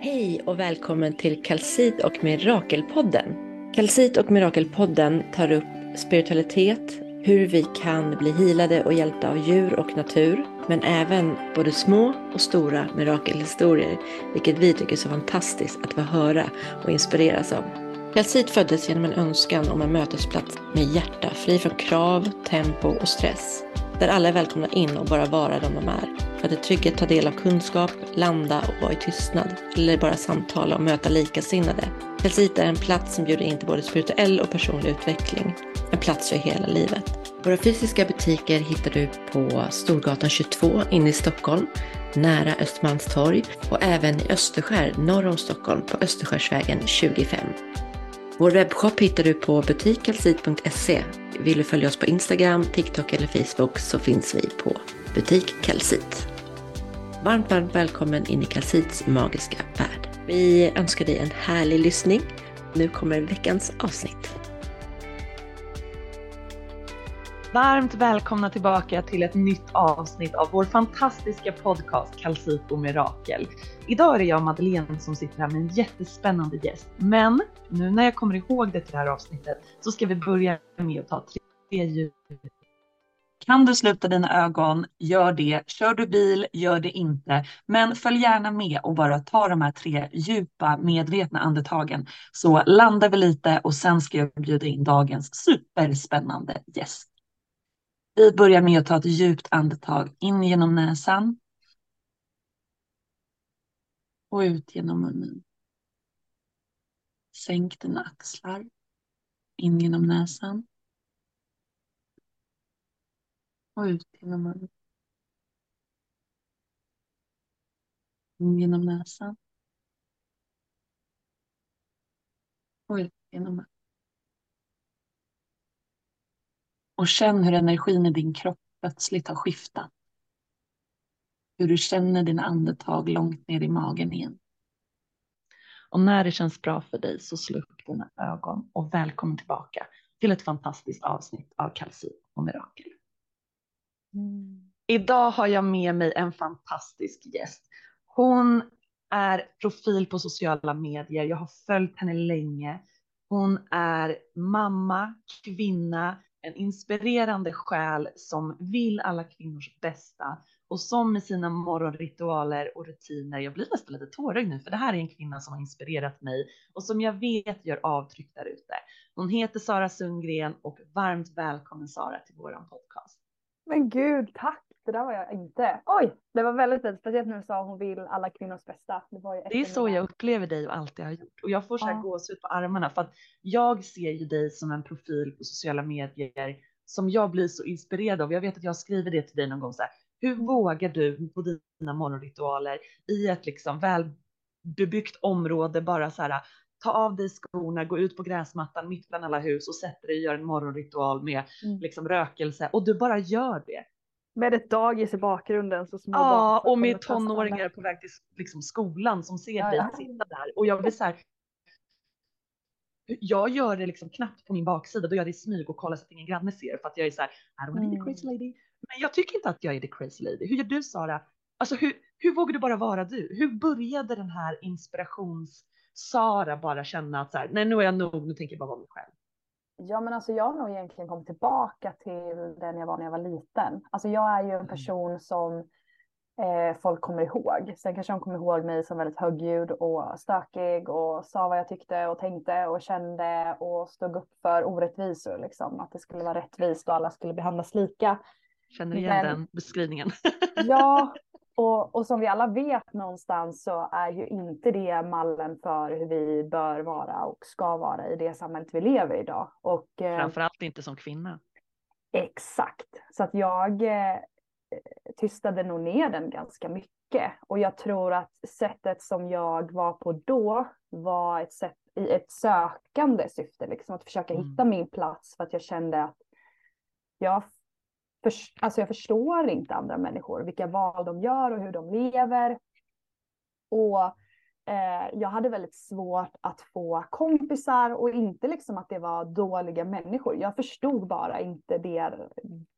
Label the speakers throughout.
Speaker 1: Hej och välkommen till Kalsit och Mirakelpodden. Kalsit och Mirakelpodden tar upp spiritualitet, hur vi kan bli hilade och hjälpta av djur och natur, men även både små och stora mirakelhistorier, vilket vi tycker är så fantastiskt att få höra och inspireras av. Kalsit föddes genom en önskan om en mötesplats med hjärta, fri från krav, tempo och stress. Där alla är välkomna in och bara vara de de är. För att i trygghet ta del av kunskap, landa och vara i tystnad. Eller bara samtala och möta likasinnade. Kalsit är en plats som bjuder in till både spirituell och personlig utveckling. En plats för hela livet. Våra fysiska butiker hittar du på Storgatan 22 inne i Stockholm, nära Östermalmstorg och även i Österskär norr om Stockholm på Österskärsvägen 25. Vår webbshop hittar du på butikkalsit.se. Vill du följa oss på Instagram, TikTok eller Facebook så finns vi på butik Kalsit. Varmt, varmt välkommen in i Kalsits magiska värld. Vi önskar dig en härlig lyssning. Nu kommer veckans avsnitt.
Speaker 2: Varmt välkomna tillbaka till ett nytt avsnitt av vår fantastiska podcast Kalsit och Mirakel. Idag är det jag Madeleine som sitter här med en jättespännande gäst. Men nu när jag kommer ihåg det till det här avsnittet så ska vi börja med att ta tre djup. Kan du sluta dina ögon, gör det. Kör du bil, gör det inte. Men följ gärna med och bara ta de här tre djupa medvetna andetagen så landar vi lite och sen ska jag bjuda in dagens superspännande gäst. Vi börjar med att ta ett djupt andetag in genom näsan. Och ut genom munnen. Sänk dina axlar. In genom näsan. Och ut genom munnen. In genom näsan. Och ut genom munnen. Och känn hur energin i din kropp plötsligt har skiftat. Hur du känner dina andetag långt ner i magen igen. Och när det känns bra för dig så slå upp dina ögon och välkommen tillbaka till ett fantastiskt avsnitt av Kalsit och Mirakel. Mm. Idag har jag med mig en fantastisk gäst. Hon är profil på sociala medier. Jag har följt henne länge. Hon är mamma, kvinna, en inspirerande själ som vill alla kvinnors bästa och som med sina morgonritualer och rutiner, jag blir nästan lite tårögd nu för det här är en kvinna som har inspirerat mig och som jag vet gör avtryck där ute. Hon heter Sara Sundgren och varmt välkommen Sara till våran podcast.
Speaker 3: Men gud, tack! Det där var jag inte. Oj, det var väldigt fint, speciellt när du sa hon vill alla kvinnors bästa.
Speaker 2: Det, det är så jag upplever dig och alltid har gjort och jag får så här ja. gåshud på armarna för att jag ser ju dig som en profil på sociala medier som jag blir så inspirerad av. Jag vet att jag skriver det till dig någon gång så här. Hur mm. vågar du på dina morgonritualer i ett liksom välbebyggt område bara så här ta av dig skorna, gå ut på gräsmattan mitt bland alla hus och sätta dig och gör en morgonritual med mm. liksom rökelse och du bara gör det.
Speaker 3: Med ett dagis i bakgrunden. Så små
Speaker 2: ja, och med tonåringar på väg till liksom, skolan som ser ja, dig ja. sitta där. Och jag blir så här. Jag gör det liksom knappt på min baksida, då gör jag det i smyg och kollar så att ingen granne ser för att jag är så här, I don't wanna be the crazy mm. lady. Men jag tycker inte att jag är the crazy lady. Hur gör du Sara? Alltså hur, hur vågar du bara vara du? Hur började den här inspirations Sara bara känna att så här, nej nu är jag nog, nu tänker jag bara vara mig själv?
Speaker 3: Ja, men alltså jag har nog egentligen kommit tillbaka till den jag var när jag var liten. Alltså jag är ju en mm. person som eh, folk kommer ihåg. Sen kanske de kommer ihåg mig som väldigt högljudd och stökig och sa vad jag tyckte och tänkte och kände och stod upp för orättvisor, liksom. Att det skulle vara rättvist och alla skulle behandlas lika.
Speaker 2: Känner igen men, den beskrivningen.
Speaker 3: ja, och, och, som vi alla vet någonstans så är ju inte det mallen för hur vi bör vara och ska vara i det samhället vi lever i idag. Och,
Speaker 2: eh, Framförallt inte som kvinna.
Speaker 3: Exakt, så att jag eh, tystade nog ner den ganska mycket. Och jag tror att sättet som jag var på då var ett sätt i ett sökande syfte, liksom att försöka mm. hitta min plats för att jag kände att jag för, alltså jag förstår inte andra människor, vilka val de gör och hur de lever. Och eh, jag hade väldigt svårt att få kompisar och inte liksom att det var dåliga människor. Jag förstod bara inte der,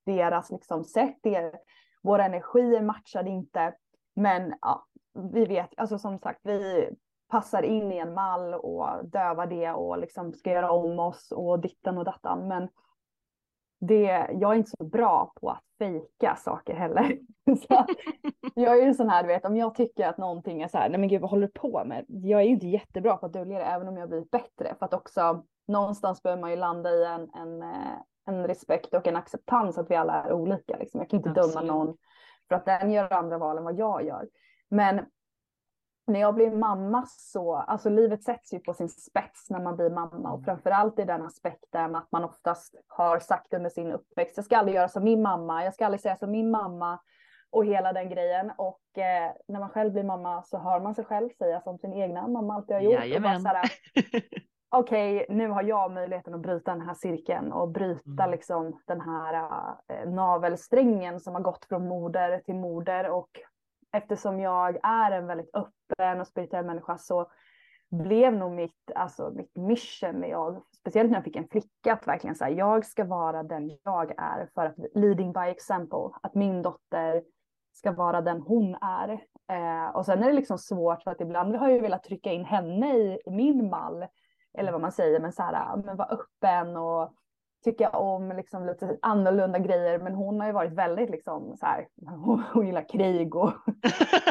Speaker 3: deras liksom sätt, der, våra energier matchade inte. Men ja, vi vet, alltså som sagt, vi passar in i en mall och dövar det och liksom ska göra om oss och ditten och dattan. Men det, jag är inte så bra på att fejka saker heller. så jag är ju sån här, du vet, om jag tycker att någonting är så här, nej men gud vad håller du på med? Jag är ju inte jättebra på att dölja det, även om jag blivit bättre. För att också någonstans behöver man ju landa i en, en, eh, en respekt och en acceptans att vi alla är olika. Liksom. Jag kan inte Absolut. döma någon för att den gör andra val än vad jag gör. Men när jag blir mamma så, alltså livet sätts ju på sin spets när man blir mamma och mm. framförallt i den aspekten att man oftast har sagt under sin uppväxt, jag ska aldrig göra som min mamma, jag ska aldrig säga som min mamma och hela den grejen. Och eh, när man själv blir mamma så hör man sig själv säga som sin egna mamma alltid har gjort.
Speaker 2: Jajamän.
Speaker 3: Okej, okay, nu har jag möjligheten att bryta den här cirkeln och bryta mm. liksom den här äh, navelsträngen som har gått från moder till moder och eftersom jag är en väldigt öppen och spirituell människa så blev nog mitt, alltså mitt mission när jag, speciellt när jag fick en flicka, att verkligen säga jag ska vara den jag är för att leading by example, att min dotter ska vara den hon är. Eh, och sen är det liksom svårt för att ibland har jag ju velat trycka in henne i, i min mall, eller vad man säger, men så här, men vara öppen och tycka om liksom lite annorlunda grejer. Men hon har ju varit väldigt liksom så här, hon, hon gillar krig och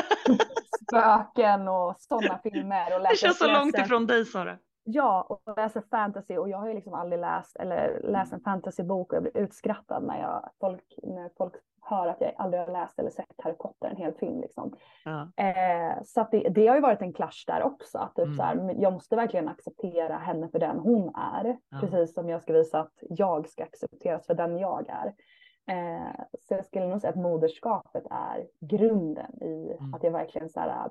Speaker 3: spöken och sådana filmer. Och
Speaker 2: det känns så långt ifrån dig Sara.
Speaker 3: Ja, och läser fantasy och jag har ju liksom aldrig läst eller läst en fantasybok och jag blir utskrattad när jag folk, när folk hör att jag aldrig har läst eller sett Harry Potter, en hel film. Liksom. Ja. Eh, så att det, det, har ju varit en clash där också. Att typ mm. så här, jag måste verkligen acceptera henne för den hon är. Ja. Precis som jag ska visa att jag ska accepteras för den jag är. Eh, så jag skulle nog säga att moderskapet är grunden i mm. att jag verkligen så här,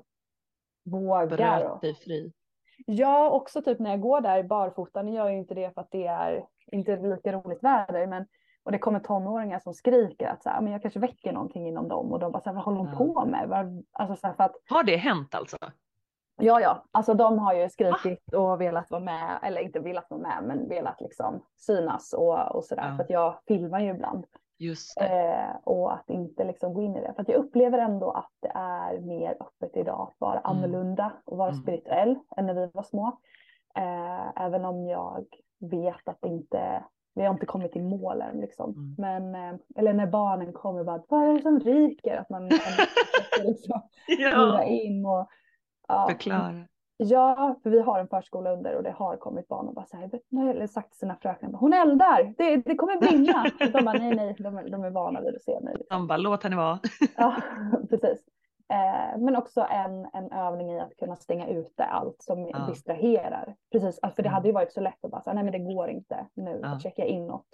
Speaker 3: vågar.
Speaker 2: Bröt dig fri.
Speaker 3: Ja, också typ när jag går där barfota. Nu gör jag ju inte det för att det är inte lika roligt väder, men och det kommer tonåringar som skriker att så här, men jag kanske väcker någonting inom dem och de bara så här, vad håller de på med? Alltså, så här, för att,
Speaker 2: har det hänt alltså?
Speaker 3: Ja, ja, alltså de har ju skrikit och velat vara med, eller inte velat vara med, men velat liksom synas och, och sådär. Ja. För att jag filmar ju ibland.
Speaker 2: Just
Speaker 3: eh, och att inte liksom gå in i det. För att jag upplever ändå att det är mer öppet idag att vara mm. annorlunda och vara mm. spirituell än när vi var små. Eh, även om jag vet att det inte vi har inte kommit till målen liksom. Mm. Men, eh, eller när barnen kommer bara, vad är det som ryker? Att man kan liksom ja. in och
Speaker 2: ja. förklara.
Speaker 3: Ja, för vi har en förskola under och det har kommit barn och bara så här, nu har jag sagt till sina fröknar, hon eldar, det, det kommer brinna. de bara, nej, nej, de, är, de är vana vid att se mig.
Speaker 2: De bara, låt henne vara.
Speaker 3: ja, precis. Eh, men också en, en övning i att kunna stänga ute allt som ja. distraherar. Precis, alltså, för det hade ju mm. varit så lätt att bara säga, nej men det går inte nu ja. checka inåt.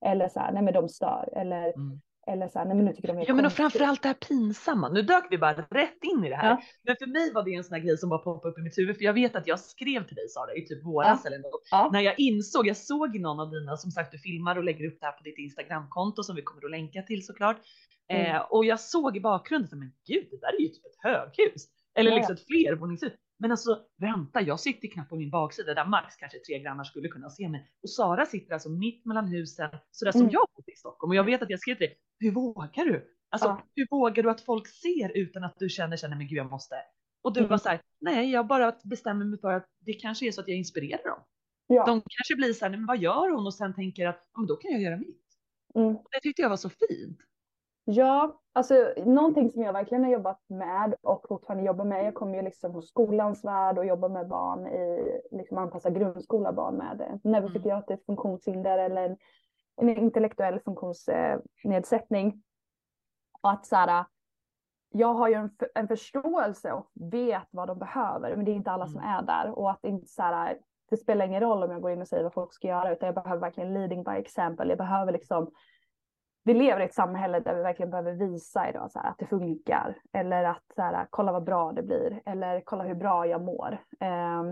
Speaker 3: Eller så här, nej men de stör. Eller, mm. Eller så här, nej men nu tycker de är
Speaker 2: Ja men och framförallt det här pinsamma. Nu dök vi bara rätt in i det här. Ja. Men för mig var det en sån här grej som bara poppade upp i mitt huvud. För jag vet att jag skrev till dig Sara i typ våras eller något. När jag insåg, jag såg någon av dina, som sagt du filmar och lägger upp det här på ditt Instagramkonto som vi kommer att länka till såklart. Mm. Eh, och jag såg i bakgrunden, men gud, det där är ju typ ett höghus. Eller ja. liksom ett flervåningshus. Men alltså vänta, jag sitter knappt på min baksida där max kanske tre grannar skulle kunna se mig. Och Sara sitter alltså mitt mellan husen, sådär som mm. jag bor i Stockholm. Och jag vet att jag skrev till dig, hur vågar du? Alltså ja. hur vågar du att folk ser utan att du känner, känner men gud jag måste. Och du mm. var så här, nej jag bara bestämmer mig för att det kanske är så att jag inspirerar dem. Ja. De kanske blir så här, men vad gör hon? Och sen tänker att, men då kan jag göra mitt. Mm. Det tyckte jag var så fint.
Speaker 3: Ja, alltså någonting som jag verkligen har jobbat med och fortfarande jobbar med. Jag kommer ju liksom hos skolans värld och jobbar med barn i liksom anpassad grundskola, barn med neuropsykiatriskt funktionshinder eller en, en intellektuell funktionsnedsättning. Och att så här, jag har ju en, en förståelse och vet vad de behöver, men det är inte alla som mm. är där och att inte så här, det spelar ingen roll om jag går in och säger vad folk ska göra, utan jag behöver verkligen leading by example. Jag behöver liksom vi lever i ett samhälle där vi verkligen behöver visa idag så här, att det funkar. Eller att så här, kolla vad bra det blir. Eller kolla hur bra jag mår. Eh,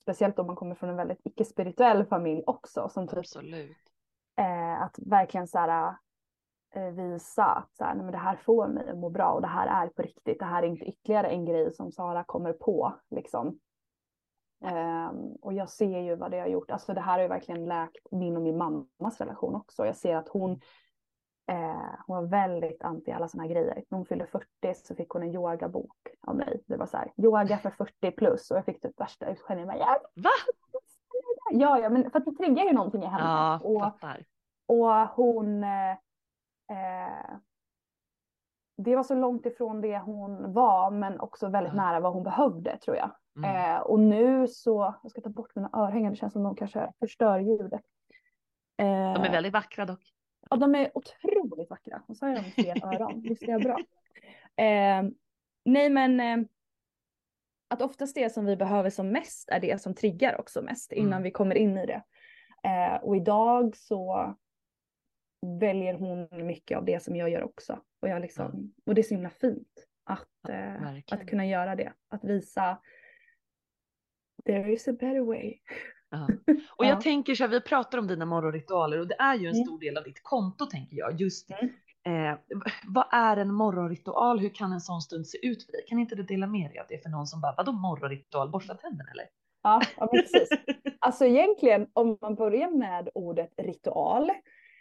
Speaker 3: speciellt om man kommer från en väldigt icke-spirituell familj också. Som typ,
Speaker 2: Absolut.
Speaker 3: Eh, att verkligen så här, eh, visa att så här, nej, men det här får mig att må bra och det här är på riktigt. Det här är inte ytterligare en grej som Sara kommer på. Liksom. Um, och jag ser ju vad det har gjort. Alltså det här har ju verkligen läkt min och min mammas relation också. Jag ser att hon Eh, hon var väldigt anti alla sådana grejer. När hon fyllde 40 så fick hon en yogabok av mig. Det var så här, yoga för 40 plus och jag fick typ värsta utskällningen. Ja,
Speaker 2: Va?
Speaker 3: ja, ja, men för att det triggar ju någonting i henne.
Speaker 2: Ja,
Speaker 3: och,
Speaker 2: fattar.
Speaker 3: och hon... Eh, eh, det var så långt ifrån det hon var men också väldigt
Speaker 2: Ja.
Speaker 3: nära vad hon behövde tror jag.
Speaker 2: Mm.
Speaker 3: Eh, och nu så, jag ska ta bort mina örhängen, det känns som de kanske förstör ljudet.
Speaker 2: De är
Speaker 3: Eh,
Speaker 2: väldigt vackra dock.
Speaker 3: Ja, de är otroligt vackra. Och så har jag fel öron. Är jag bra? Eh, nej, men eh, att oftast det som vi behöver som mest är det som triggar också mest innan
Speaker 2: Mm.
Speaker 3: vi kommer in i det. Eh, och idag så väljer hon mycket av det som jag gör också. Och, jag liksom, och det är så himla fint att, eh, att kunna göra det. Att visa there is a better way.
Speaker 2: Ja. Och jag
Speaker 3: Ja.
Speaker 2: tänker så här, vi pratar om dina morgonritualer och det är ju en
Speaker 3: Mm.
Speaker 2: stor del av ditt konto tänker jag. Just
Speaker 3: Mm.
Speaker 2: eh, vad är en morgonritual? Hur kan en sån stund se ut för dig? Kan inte du dela med dig av det för någon som bara, vadå morgonritual? Borsta tänderna eller?
Speaker 3: Ja, ja precis. Alltså egentligen om man börjar med ordet ritual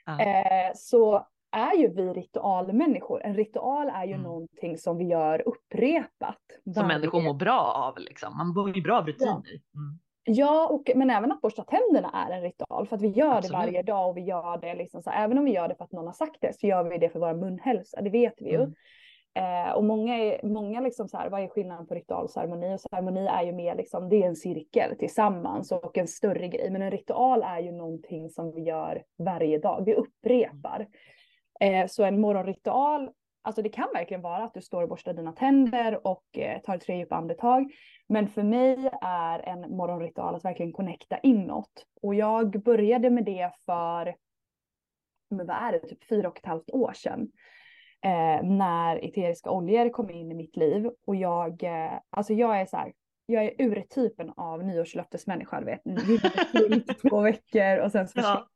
Speaker 2: Ja.
Speaker 3: eh, så är ju vi ritualmänniskor. En ritual är ju
Speaker 2: Mm.
Speaker 3: någonting som vi gör upprepat.
Speaker 2: Som människor mår bra av liksom. Man mår ju bra av rutiner. Mm.
Speaker 3: Ja, och, men även att borsta tänderna är en ritual för att vi gör
Speaker 2: Absolut.
Speaker 3: det varje dag och vi gör det liksom så även om vi gör det för att någon har sagt det så gör vi det för vår munhälsa, det vet vi ju.
Speaker 2: Mm.
Speaker 3: Eh, och många, är, många liksom så här, vad är skillnaden på ritual och ceremoni? Och ceremoni är ju mer liksom, det är en cirkel tillsammans och en större grej. Men en ritual är ju någonting som vi gör varje dag, vi upprepar. Eh, så en morgonritual, alltså det kan verkligen vara att du står och borstar dina tänder och eh, tar tre djupa andetag. Men för mig är en morgonritual att verkligen connecta inåt. Och jag började med det för, men vad är det, typ fyra och ett halvt år sedan eh, när eteriska oljor kom in i mitt liv. Och jag, eh, alltså jag är så här, jag är urtypen av nyårslöftesmänniska, du vet. Två veckor och sen så
Speaker 2: Ja.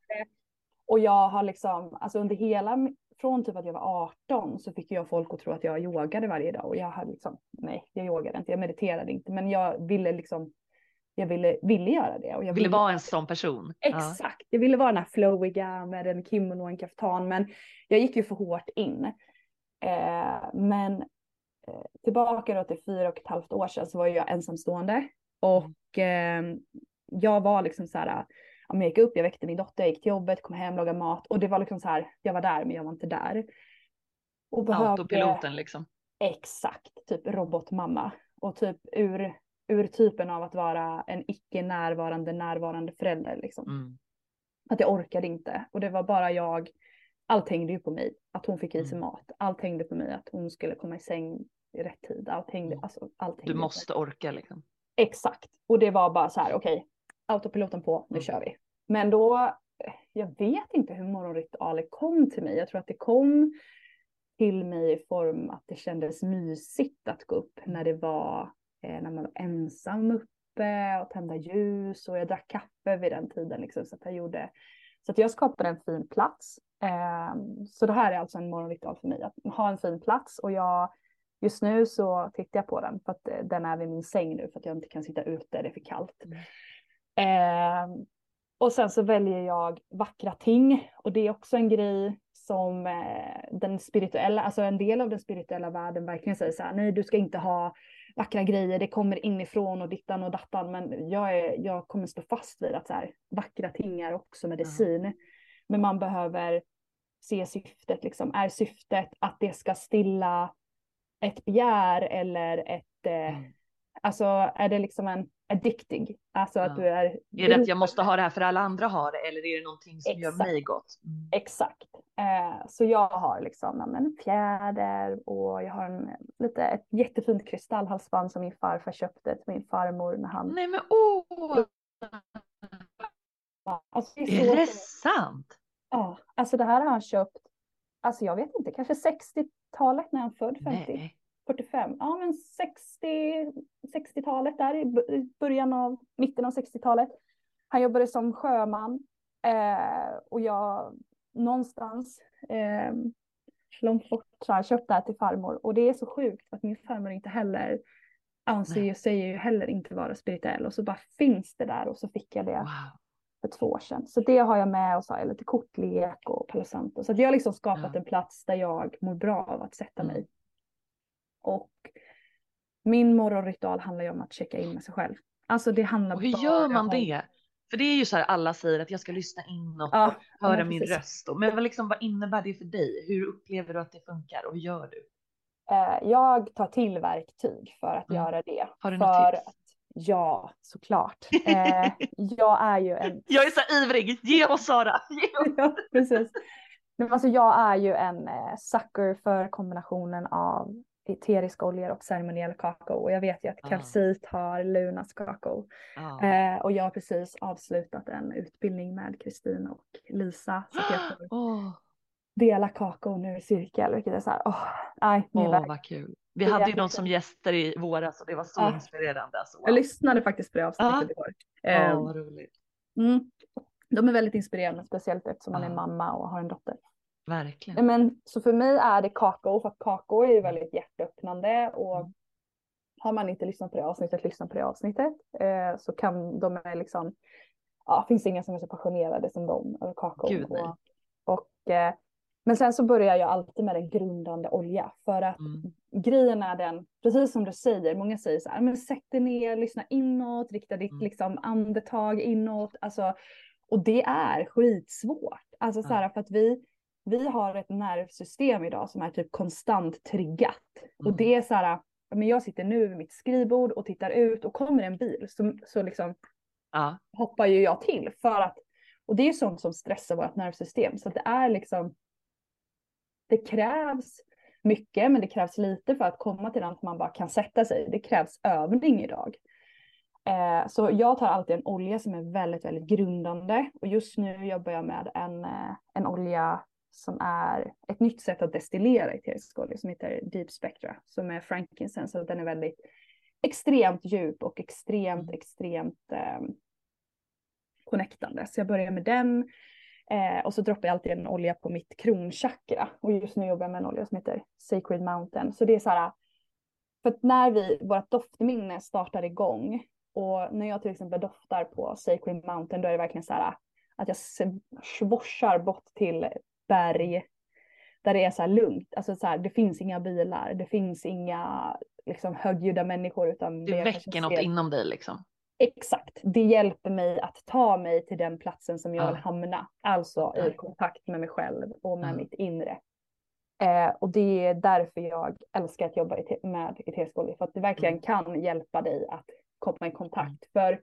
Speaker 3: Och jag har liksom, alltså under hela, från typ att jag var 18 så fick jag folk att tro att jag yogade varje dag. Och jag hade liksom, nej, jag yogade inte, jag mediterade inte. Men jag ville liksom, jag ville, ville göra det. Och jag
Speaker 2: Ville vara en sån person. Ja.
Speaker 3: Exakt, jag ville vara den här flowiga med en kimono och en kaftan men jag gick ju för hårt in. Eh, men eh, tillbaka då till fyra och ett halvt år sedan så var jag ensamstående och eh, jag var liksom så här, ja, jag gick upp, jag väckte min dotter, jag gick till jobbet, kom hem, lagade mat och det var liksom så här, jag var där men jag var inte där. Och behövde-
Speaker 2: Autopiloten liksom.
Speaker 3: Exakt, typ robotmamma. Och typ ur, ur typen av att vara en icke närvarande närvarande förälder. Liksom.
Speaker 2: Mm.
Speaker 3: Att jag orkade inte. Och det var bara jag, allt hängde ju på mig. Att hon fick i sig
Speaker 2: Mm.
Speaker 3: mat. Allt hängde på mig att hon skulle komma i säng i rätt tid. Allt hängde,
Speaker 2: Mm.
Speaker 3: alltså, allt
Speaker 2: Du
Speaker 3: hängde på
Speaker 2: måste orka liksom.
Speaker 3: Exakt. Och det var bara så här, okej, autopiloten på, nu
Speaker 2: Mm.
Speaker 3: kör vi. Men då, eh, jag vet inte hur morgonritualer kom till mig. Jag tror att det kom till mig i form att det kändes mysigt att gå upp när det var, eh, när man var ensam uppe och tända ljus och jag drack kaffe vid den tiden liksom, så att jag gjorde, så att jag skapade en fin plats. Eh, så det här är alltså en morgonritual för mig, att ha en fin plats och jag Just nu så tittar jag på den för att eh, den är vid min säng nu för att jag inte kan sitta ute, det är för kallt.
Speaker 2: Mm.
Speaker 3: Eh, och sen så väljer jag vackra ting och det är också en grej som eh, den spirituella, alltså en del av den spirituella världen verkligen säger så här, nej du ska inte ha vackra grejer, det kommer inifrån och dittan och dattan, men jag, är, jag kommer stå fast vid att så här, vackra ting är också medicin. Men man behöver se syftet, liksom. är syftet att det ska stilla ett begär eller ett, eh,
Speaker 2: Mm.
Speaker 3: alltså är det liksom en addicting, alltså att
Speaker 2: Ja.
Speaker 3: du är.
Speaker 2: Är det att jag måste ha det här för alla andra har det eller är det någonting som gör
Speaker 3: Exakt.
Speaker 2: mig gott? Mm.
Speaker 3: Exakt. Eh, så jag har liksom en fjäder och jag har en, lite, ett jättefint kristallhalsband som min farfar köpte till min farmor när han...
Speaker 2: Nej men åh!
Speaker 3: Alltså, det är
Speaker 2: Är
Speaker 3: så
Speaker 2: det
Speaker 3: fint.
Speaker 2: sant?
Speaker 3: Ja, alltså det här har han köpt, alltså jag vet inte, kanske 60-talet när han född, 50,
Speaker 2: Nej.
Speaker 3: 45, ja men 60, 60-talet där i början av, mitten av 60-talet. Han jobbade som sjöman eh, och jag någonstans eh, långt bort så har jag köpt det här till farmor och det är så sjukt att min farmor inte heller anser ju, säger ju heller inte vara spirituell och så bara finns det där och så fick jag det
Speaker 2: Wow.
Speaker 3: för två år sedan. Så det har jag med och så har jag lite kortlek och Palo Santo. Så jag har liksom skapat
Speaker 2: Ja.
Speaker 3: en plats där jag mår bra av att sätta
Speaker 2: Mm.
Speaker 3: mig. Och min morgonritual handlar ju om att checka in med sig själv. Alltså det handlar
Speaker 2: Och hur
Speaker 3: bara
Speaker 2: gör man
Speaker 3: om-
Speaker 2: det? För det är ju så här alla säger att jag ska lyssna inåt
Speaker 3: Ja,
Speaker 2: och höra min röst. Och, men vad, liksom, vad innebär det för dig? Hur upplever du att det funkar och hur gör du?
Speaker 3: Eh, jag tar till verktyg för att
Speaker 2: Mm.
Speaker 3: göra det.
Speaker 2: Har du
Speaker 3: för
Speaker 2: något tips?
Speaker 3: Att, ja, såklart. Eh, jag är ju en
Speaker 2: Jag är så ivrig, ge oss Sara! Ge oss.
Speaker 3: ja, precis. Men alltså jag är ju en eh, sucker för kombinationen av eteriska oljor och ceremoniell kakao. Och jag vet ju att
Speaker 2: Ah.
Speaker 3: har Lunas kakao.
Speaker 2: Ja.
Speaker 3: Eh, och jag har precis avslutat en utbildning med Kristin och Lisa. Så jag får
Speaker 2: Åh,
Speaker 3: dela kakao nu i cirkel, vilket är så här, åh, nej, min
Speaker 2: åh, vad kul. Vi
Speaker 3: Det
Speaker 2: hade ju någon som gäster i våras och det var så
Speaker 3: Ja.
Speaker 2: inspirerande. Alltså, wow.
Speaker 3: Jag lyssnade faktiskt på det avsnittet igår.
Speaker 2: Ja,
Speaker 3: Eh,
Speaker 2: vad roligt.
Speaker 3: mm, de är väldigt inspirerande, speciellt eftersom man är
Speaker 2: Ja.
Speaker 3: mamma och har en dotter.
Speaker 2: Verkligen.
Speaker 3: Men så för mig är det kakao, för att kakao är ju väldigt hjärtöppnande och
Speaker 2: Mm.
Speaker 3: har man inte lyssnat på det avsnittet, lyssna på det avsnittet. Eh, så kan de är liksom, ja, finns inga som är så passionerade som de över kakao.
Speaker 2: Gud, nej.
Speaker 3: och, och, eh, men sen så börjar jag alltid med en grundande olja för att
Speaker 2: Mm.
Speaker 3: grejen är den, precis som du säger, många säger så här, men sätt dig ner, lyssna inåt, rikta ditt
Speaker 2: Mm.
Speaker 3: liksom andetag inåt, alltså, och det är skitsvårt. Alltså så här, för att vi, vi har ett nervsystem idag som är typ konstant triggat. Och
Speaker 2: Mm.
Speaker 3: det är så här, men jag sitter nu vid mitt skrivbord och tittar ut och kommer en bil så, så liksom
Speaker 2: Ja,
Speaker 3: hoppar ju jag till för att, och det är ju sånt som stressar vårt nervsystem. Så det är liksom, det krävs mycket men det krävs lite för att komma till den att man bara kan sätta sig. Det krävs övning idag. Eh, så jag tar alltid en olja som är väldigt, väldigt grundande och just nu jobbar jag med en, eh, en olja som är ett nytt sätt att destillera eterisk olja som heter Deep Spectra som är frankincense så den är väldigt extremt djup och extremt, extremt eh, connectande. Så jag börjar med den eh, och så droppar jag alltid en olja på mitt kronchakra och just nu jobbar jag med en olja som heter Sacred Mountain. Så det är så här, för att när vi, vårt doftminne startar igång och när jag till exempel doftar på Sacred Mountain då är det verkligen så här att jag svorsar bort till berg där det är så här lugnt. Alltså så här, det finns inga bilar, det finns inga liksom högljudda människor utan
Speaker 2: det
Speaker 3: jag kanske
Speaker 2: väcker något
Speaker 3: ser-
Speaker 2: inom dig liksom.
Speaker 3: Exakt, det hjälper mig att ta mig till den platsen som jag
Speaker 2: Ja.
Speaker 3: vill hamna. Alltså i
Speaker 2: Ja.
Speaker 3: kontakt med mig själv och med
Speaker 2: Ja.
Speaker 3: mitt inre. Eh, och det är därför jag älskar att jobba i- med eterisk olja. För att det verkligen
Speaker 2: Mm.
Speaker 3: kan hjälpa dig att komma i kontakt. För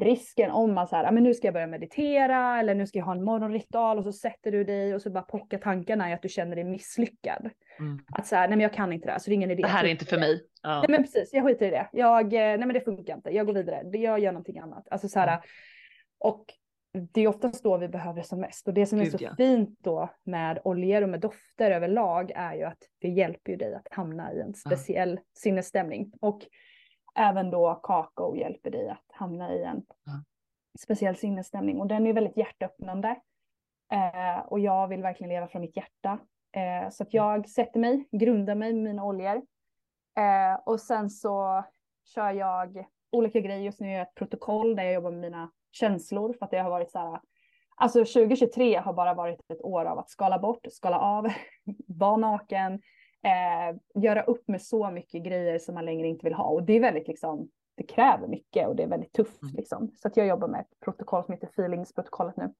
Speaker 3: risken om man så här, ah, men nu ska jag börja meditera eller nu ska jag ha en morgonritual och så sätter du dig och så bara pockar tankarna i att du känner dig misslyckad.
Speaker 2: Mm.
Speaker 3: Att så här, nej men jag kan inte det här så det är ingen idé.
Speaker 2: Det här är
Speaker 3: Skit
Speaker 2: inte för mig. Ja.
Speaker 3: Nej men precis, jag skiter i det. Jag, eh, nej men det funkar inte, jag går vidare, Det- jag gör någonting annat. Alltså så här,
Speaker 2: Mm.
Speaker 3: och det är oftast då vi behöver det som mest. Och det som är
Speaker 2: Gud,
Speaker 3: så
Speaker 2: ja.
Speaker 3: fint då med oljor och med dofter överlag är ju att det hjälper ju dig att hamna i en speciell sinnesstämning. Och även då kakao hjälper dig att hamna i en
Speaker 2: Ja.
Speaker 3: speciell sinnesstämning. Och den är väldigt hjärtöppnande. Eh, och jag vill verkligen leva från mitt hjärta. Eh, så att jag sätter mig, grundar mig med mina oljor. Eh, och sen så kör jag olika grejer. Just nu gör jag ett protokoll där jag jobbar med mina känslor för att det har varit så här. Alltså 2023 har bara varit ett år av att skala bort, skala av, vara naken, eh, göra upp med så mycket grejer som man längre inte vill ha. Och det är väldigt liksom, det kräver mycket och det är väldigt tufft
Speaker 2: Mm.
Speaker 3: liksom. Så att jag jobbar med ett protokoll som heter feelingsprotokollet nu.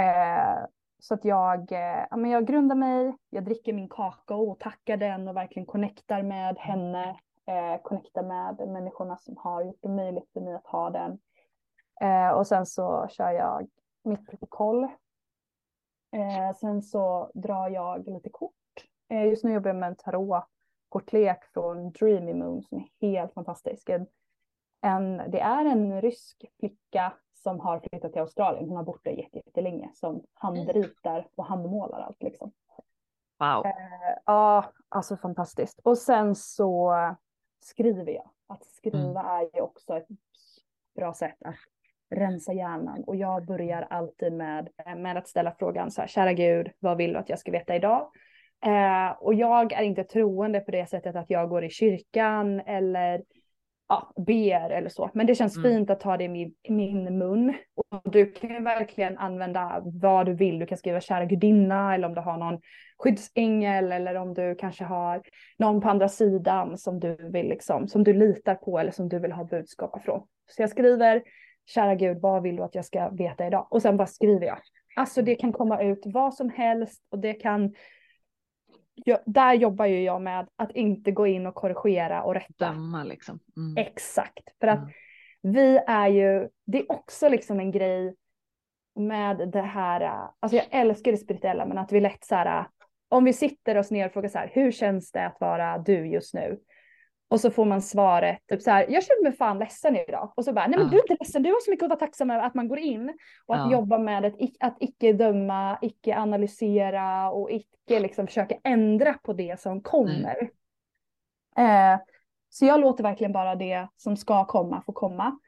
Speaker 3: Eh, så att jag, eh, ja, men jag grundar mig, jag dricker min kakao och tackar den och verkligen connectar med henne. Eh, connectar med människorna som har gjort det möjligt för mig att ha den. Eh, och sen så kör jag mitt protokoll. Eh, sen så drar jag lite kort. Eh, just nu jobbar jag med en tarotkortlek från Dreamy Moon som är helt fantastisk. En, en, det är en rysk flicka som har flyttat till Australien. Hon har bott där jätte- jättelänge som handritar och handmålar allt liksom.
Speaker 2: Wow.
Speaker 3: Eh, Ja, alltså fantastiskt. Och sen så skriver jag. Att skriva är ju också ett bra sätt att rensa hjärnan. Och jag börjar alltid med, med att ställa frågan så här, kära gud, vad vill du att jag ska veta idag? Eh, och jag är inte troende på det sättet att jag går i kyrkan eller ja, ber eller så. Men det känns
Speaker 2: Mm.
Speaker 3: fint att ta det i min, min mun. Och du kan verkligen använda vad du vill. Du kan skriva kära gudinna eller om du har någon skyddsängel eller om du kanske har någon på andra sidan som du vill liksom, som du litar på eller som du vill ha budskap ifrån. Så jag skriver kära gud, vad vill du att jag ska veta idag? Och sen bara skriver jag. Alltså det kan komma ut vad som helst och det kan jag, där jobbar ju jag med att inte gå in och korrigera och rätta.
Speaker 2: Döma liksom. Mm.
Speaker 3: Exakt, för att
Speaker 2: Mm.
Speaker 3: vi är ju, det är också liksom en grej med det här, äh, alltså jag älskar det spirituella men att vi lätt så här, äh, om vi sitter oss ner och frågar så här, hur känns det att vara du just nu? Och så får man svaret, typ så här, jag känner mig fan ledsen idag. Och så bara, nej men
Speaker 2: Ja.
Speaker 3: du är inte ledsen, du har så mycket att vara tacksam över att man går in och att
Speaker 2: Ja.
Speaker 3: jobba med ic- att icke döma, icke analysera och icke liksom försöka ändra på det som kommer. Eh, så jag låter verkligen bara det som ska komma få komma.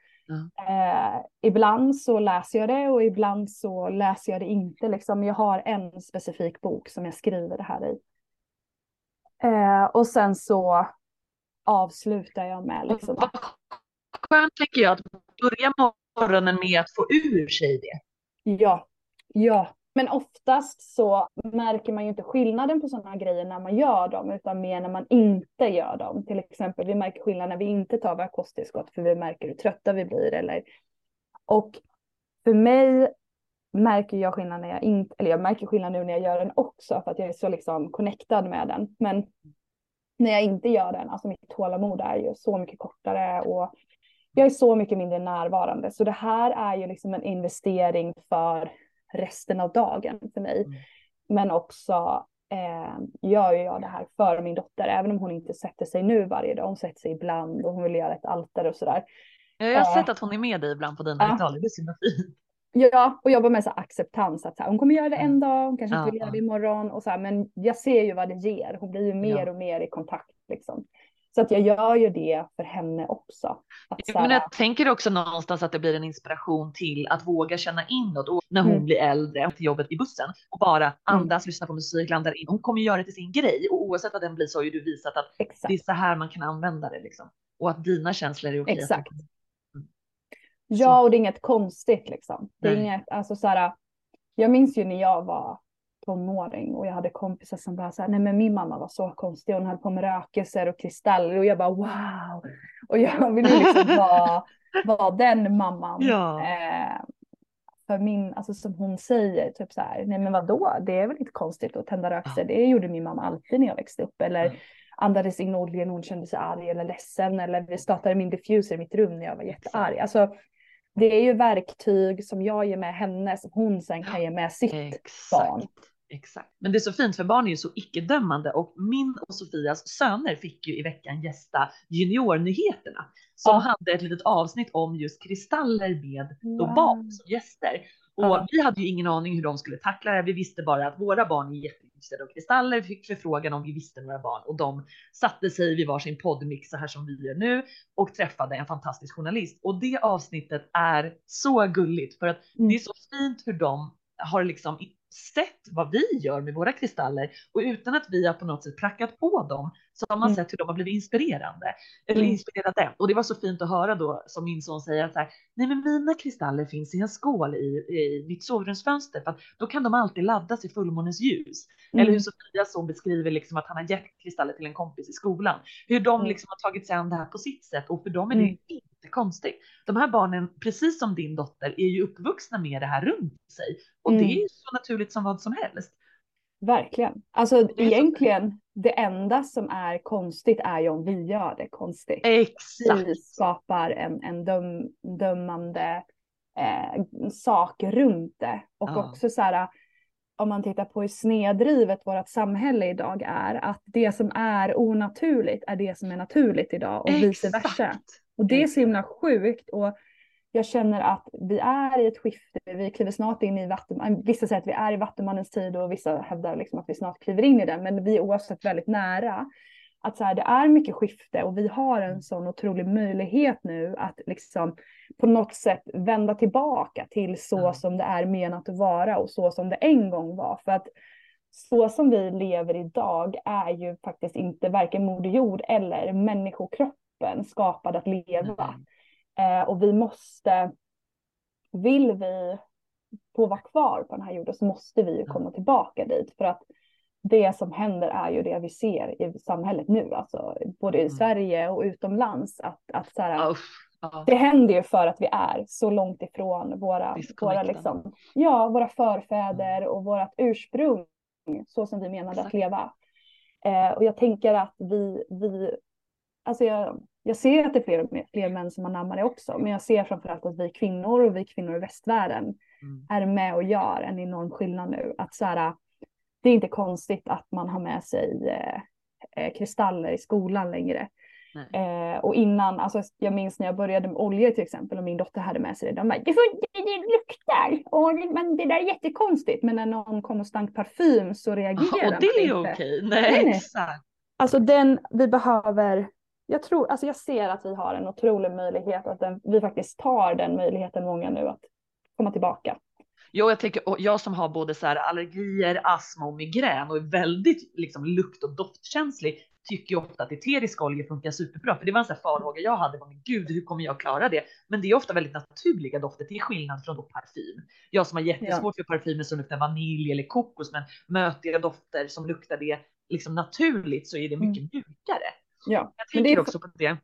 Speaker 3: Eh, ibland så läser jag det och ibland så läser jag det inte. Liksom. Jag har en specifik bok som jag skriver det här i. Eh, och sen så avslutar jag med liksom,
Speaker 2: Vad skönt tänker jag att börja morgonen med att få ur sig det.
Speaker 3: Ja, ja. Men oftast så märker man ju inte skillnaden på sådana grejer när man gör dem, utan mer när man inte gör dem. Till exempel, vi märker skillnad när vi inte tar våra kosttillskott, för vi märker hur trötta vi blir. Eller... Och för mig märker jag skillnad när jag inte, eller jag märker skillnad nu när jag gör den också, för att jag är så liksom connectad med den. Men när jag inte gör den, alltså mitt tålamod är ju så mycket kortare och jag är så mycket mindre närvarande. Så det här är ju liksom en investering för resten av dagen för mig.
Speaker 2: Mm.
Speaker 3: Men också eh, gör jag det här för min dotter, även om hon inte sätter sig nu varje dag. Hon sätter sig ibland och hon vill göra ett altare och sådär.
Speaker 2: Jag har
Speaker 3: Ja.
Speaker 2: sett att hon är med dig ibland på dina
Speaker 3: Ja.
Speaker 2: ritualer, det är så fint.
Speaker 3: Ja, och jobba med så acceptans. Att så här, hon kommer göra det en dag, hon kanske inte
Speaker 2: Ja,
Speaker 3: vill göra
Speaker 2: ja.
Speaker 3: det imorgon. Och så här, men jag ser ju vad det ger. Hon blir ju mer
Speaker 2: Ja.
Speaker 3: och mer i kontakt. Liksom. Så att jag gör ju det för henne också. Att, så
Speaker 2: Men jag tänker också någonstans att det blir en inspiration till att våga känna inåt och när hon
Speaker 3: Mm.
Speaker 2: blir äldre till jobbet i bussen och bara andas, lyssna på musik, landa in. Hon kommer göra det till sin grej och oavsett vad den blir så har ju du visat att
Speaker 3: exakt.
Speaker 2: det är så här man kan använda det liksom. Och att dina känslor är okej.
Speaker 3: Exakt. Ja, och det är inget konstigt liksom. Det är
Speaker 2: Nej.
Speaker 3: inget, alltså så här, jag minns ju när jag var tonåring och jag hade kompisar som bara så här, nej men min mamma var så konstig, hon höll på med rökelser och kristaller och jag bara wow. Och jag vill ju liksom vara, vara den mamman.
Speaker 2: Ja.
Speaker 3: Eh, för min, alltså som hon säger, typ så här, nej men vadå, det är väl inte konstigt att tända rökelser, det gjorde min mamma alltid när jag växte upp. Eller
Speaker 2: Ja.
Speaker 3: andades in olja när hon kände sig arg eller ledsen, eller vi startade min diffuser i mitt rum när jag var jättearg. Alltså, det är ju verktyg som jag ger med henne som hon sen kan ge med sitt barn.
Speaker 2: Exakt. Exakt. Men det är så fint för barn är ju så icke-dömande och min och Sofias söner fick ju i veckan gästa juniornyheterna som
Speaker 3: Ja.
Speaker 2: hade ett litet avsnitt om just kristaller med då barn som gäster. Och
Speaker 3: Ja.
Speaker 2: vi hade ju ingen aning hur de skulle tackla det. Vi visste bara att våra barn är jätteintresserade av kristaller. Vi fick förfrågan om vi visste några barn och de satte sig vid varsin poddmix så här som vi gör nu och träffade en fantastisk journalist. Och det avsnittet är så gulligt för att
Speaker 3: Mm.
Speaker 2: det är så fint hur de har liksom sett vad vi gör med våra kristaller och utan att vi har på något sätt prackat på dem så har man
Speaker 3: Mm.
Speaker 2: sett hur de har blivit inspirerande eller
Speaker 3: Mm.
Speaker 2: inspirerade. Och det var så fint att höra då som min son säger att så här, nej men mina kristaller finns i en skål i, i mitt sovrumsfönster för att då kan de alltid laddas i fullmånens ljus. Eller hur
Speaker 3: Mm.
Speaker 2: Sofias son beskriver liksom att han har gett kristaller till en kompis i skolan. Hur de
Speaker 3: Mm.
Speaker 2: liksom har tagit sig an det här på sitt sätt och för dem är det
Speaker 3: Mm.
Speaker 2: inte konstigt. De här barnen, precis som din dotter, är ju uppvuxna med det här runt sig och
Speaker 3: Mm.
Speaker 2: det är ju så naturligt som vad som helst.
Speaker 3: Verkligen. Alltså egentligen, det enda som är konstigt är ju om vi gör det konstigt.
Speaker 2: Exakt.
Speaker 3: Vi skapar en, en döm, dömande eh, sak runt det. Och
Speaker 2: Ja.
Speaker 3: också så här, om man tittar på hur snedrivet vårt samhälle idag är, att det som är onaturligt är det som är naturligt idag och vice versa.
Speaker 2: Exakt.
Speaker 3: Och det är så himla sjukt. Och jag känner att vi är i ett skifte, vi kliver snart in i vatten, vissa säger att vi är i vattenmannens tid och vissa hävdar liksom att vi snart kliver in i den, men vi är oavsett väldigt nära. Att så här, det är mycket skifte och vi har en sån otrolig möjlighet nu att liksom på något sätt vända tillbaka till så
Speaker 2: Ja.
Speaker 3: som det är menat att vara och så som det en gång var. För att så som vi lever idag är ju faktiskt inte varken Moder Jord eller människokroppen kroppen skapad att leva. Mm. Eh, och vi måste, vill vi få vara kvar på den här jorden så måste vi ju komma tillbaka dit för att det som händer är ju det vi ser i samhället nu, alltså både i mm. Sverige och utomlands. Att, att så här, oh, Det händer ju för att vi är så långt ifrån våra, våra, liksom, ja, våra förfäder mm. och vårt ursprung, så som vi menade Exakt. att leva. Eh, och jag tänker att vi, vi alltså jag, jag ser att det är fler, fler män som anammar det också, men jag ser framförallt att vi kvinnor och vi kvinnor i västvärlden mm. är med och gör en enorm skillnad nu. Att så här, det är inte konstigt att man har med sig eh, eh kristaller i skolan längre. Eh, och innan, alltså jag minns när jag började med oljor till exempel och min dotter hade med sig det. De bara, det, det, det luktar, och, men det där är jättekonstigt. Men när någon kom och stank parfym så reagerade
Speaker 2: man inte. Och det är okej, nej, nej, nej. exakt.
Speaker 3: Alltså den, vi behöver, jag tror, alltså jag ser att vi har en otrolig möjlighet, att den, vi faktiskt tar den möjligheten många nu att komma tillbaka.
Speaker 2: Jo, jag tänker, jag som har både så här allergier, astma och migrän och är väldigt liksom lukt och doftkänslig tycker ju ofta att eteriska oljor funkar superbra. För det var en sån farhåga jag hade. Men gud, hur kommer jag klara det? Men det är ofta väldigt naturliga dofter till skillnad från då parfym. Jag som har jättesvårt ja. för parfymer som luktar vanilj eller kokos, men mötiga dofter som luktar det liksom naturligt så är det mycket mm. mjukare. Ja, jag tänker är... också på det.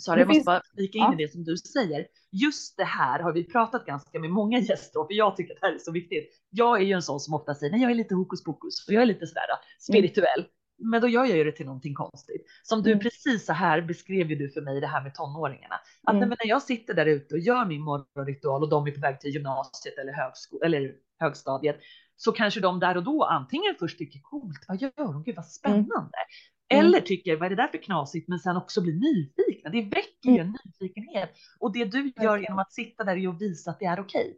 Speaker 2: Sara, jag måste finns... bara flika in ja. i det som du säger. Just det här har vi pratat ganska med många gäster om, för jag tycker att det här är så viktigt. Jag är ju en sån som ofta säger, nej, jag är lite hokus pokus och jag är lite sådär spirituell. Mm men då gör jag ju det till någonting konstigt. Som du mm. precis så här beskrev ju du för mig det här med tonåringarna. Att mm. när jag sitter där ute och gör min morgonritual och de är på väg till gymnasiet eller, högsko- eller högstadiet så kanske de där och då antingen först tycker coolt, vad gör de? Gud vad spännande. Mm. Eller tycker vad är det där för knasigt, men sen också blir nyfikna. Det väcker ju en mm. nyfikenhet och det du gör genom att sitta där är att visa att det är okej.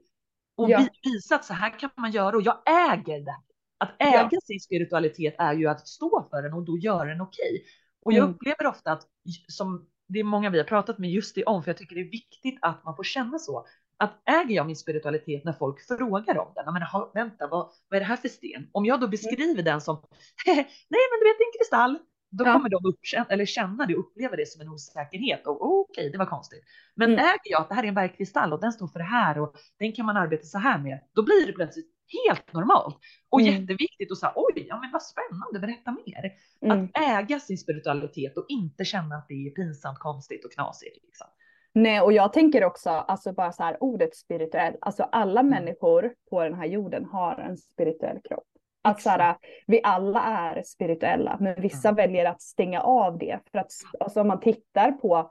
Speaker 2: Och ja. visa att så här kan man göra och jag äger det att äga ja. sin spiritualitet är ju att stå för den och då göra den okej. Okay. Och jag mm. upplever ofta att som det är många vi har pratat med just det om, för jag tycker det är viktigt att man får känna så. Att äger jag min spiritualitet när folk frågar om den? Menar, vänta, vad, vad är det här för sten? Om jag då beskriver mm. den som, nej men du vet en kristall, då ja. kommer de upp, eller känna det och uppleva det som en osäkerhet. Och oh, okej, okay, det var konstigt. Men mm. äger jag att det här är en bergkristall och den står för det här och den kan man arbeta så här med, då blir det plötsligt helt normalt och mm. jätteviktigt och så oj, ja men vad spännande, berätta mer. Mm. Att äga sin spiritualitet och inte känna att det är pinsamt, konstigt och knasigt. Liksom.
Speaker 3: Nej, och jag tänker också, alltså bara så här ordet spirituell, alltså alla mm. människor på den här jorden har en spirituell kropp. Att så här, vi alla är spirituella, men vissa mm. väljer att stänga av det. För att alltså, om man tittar på,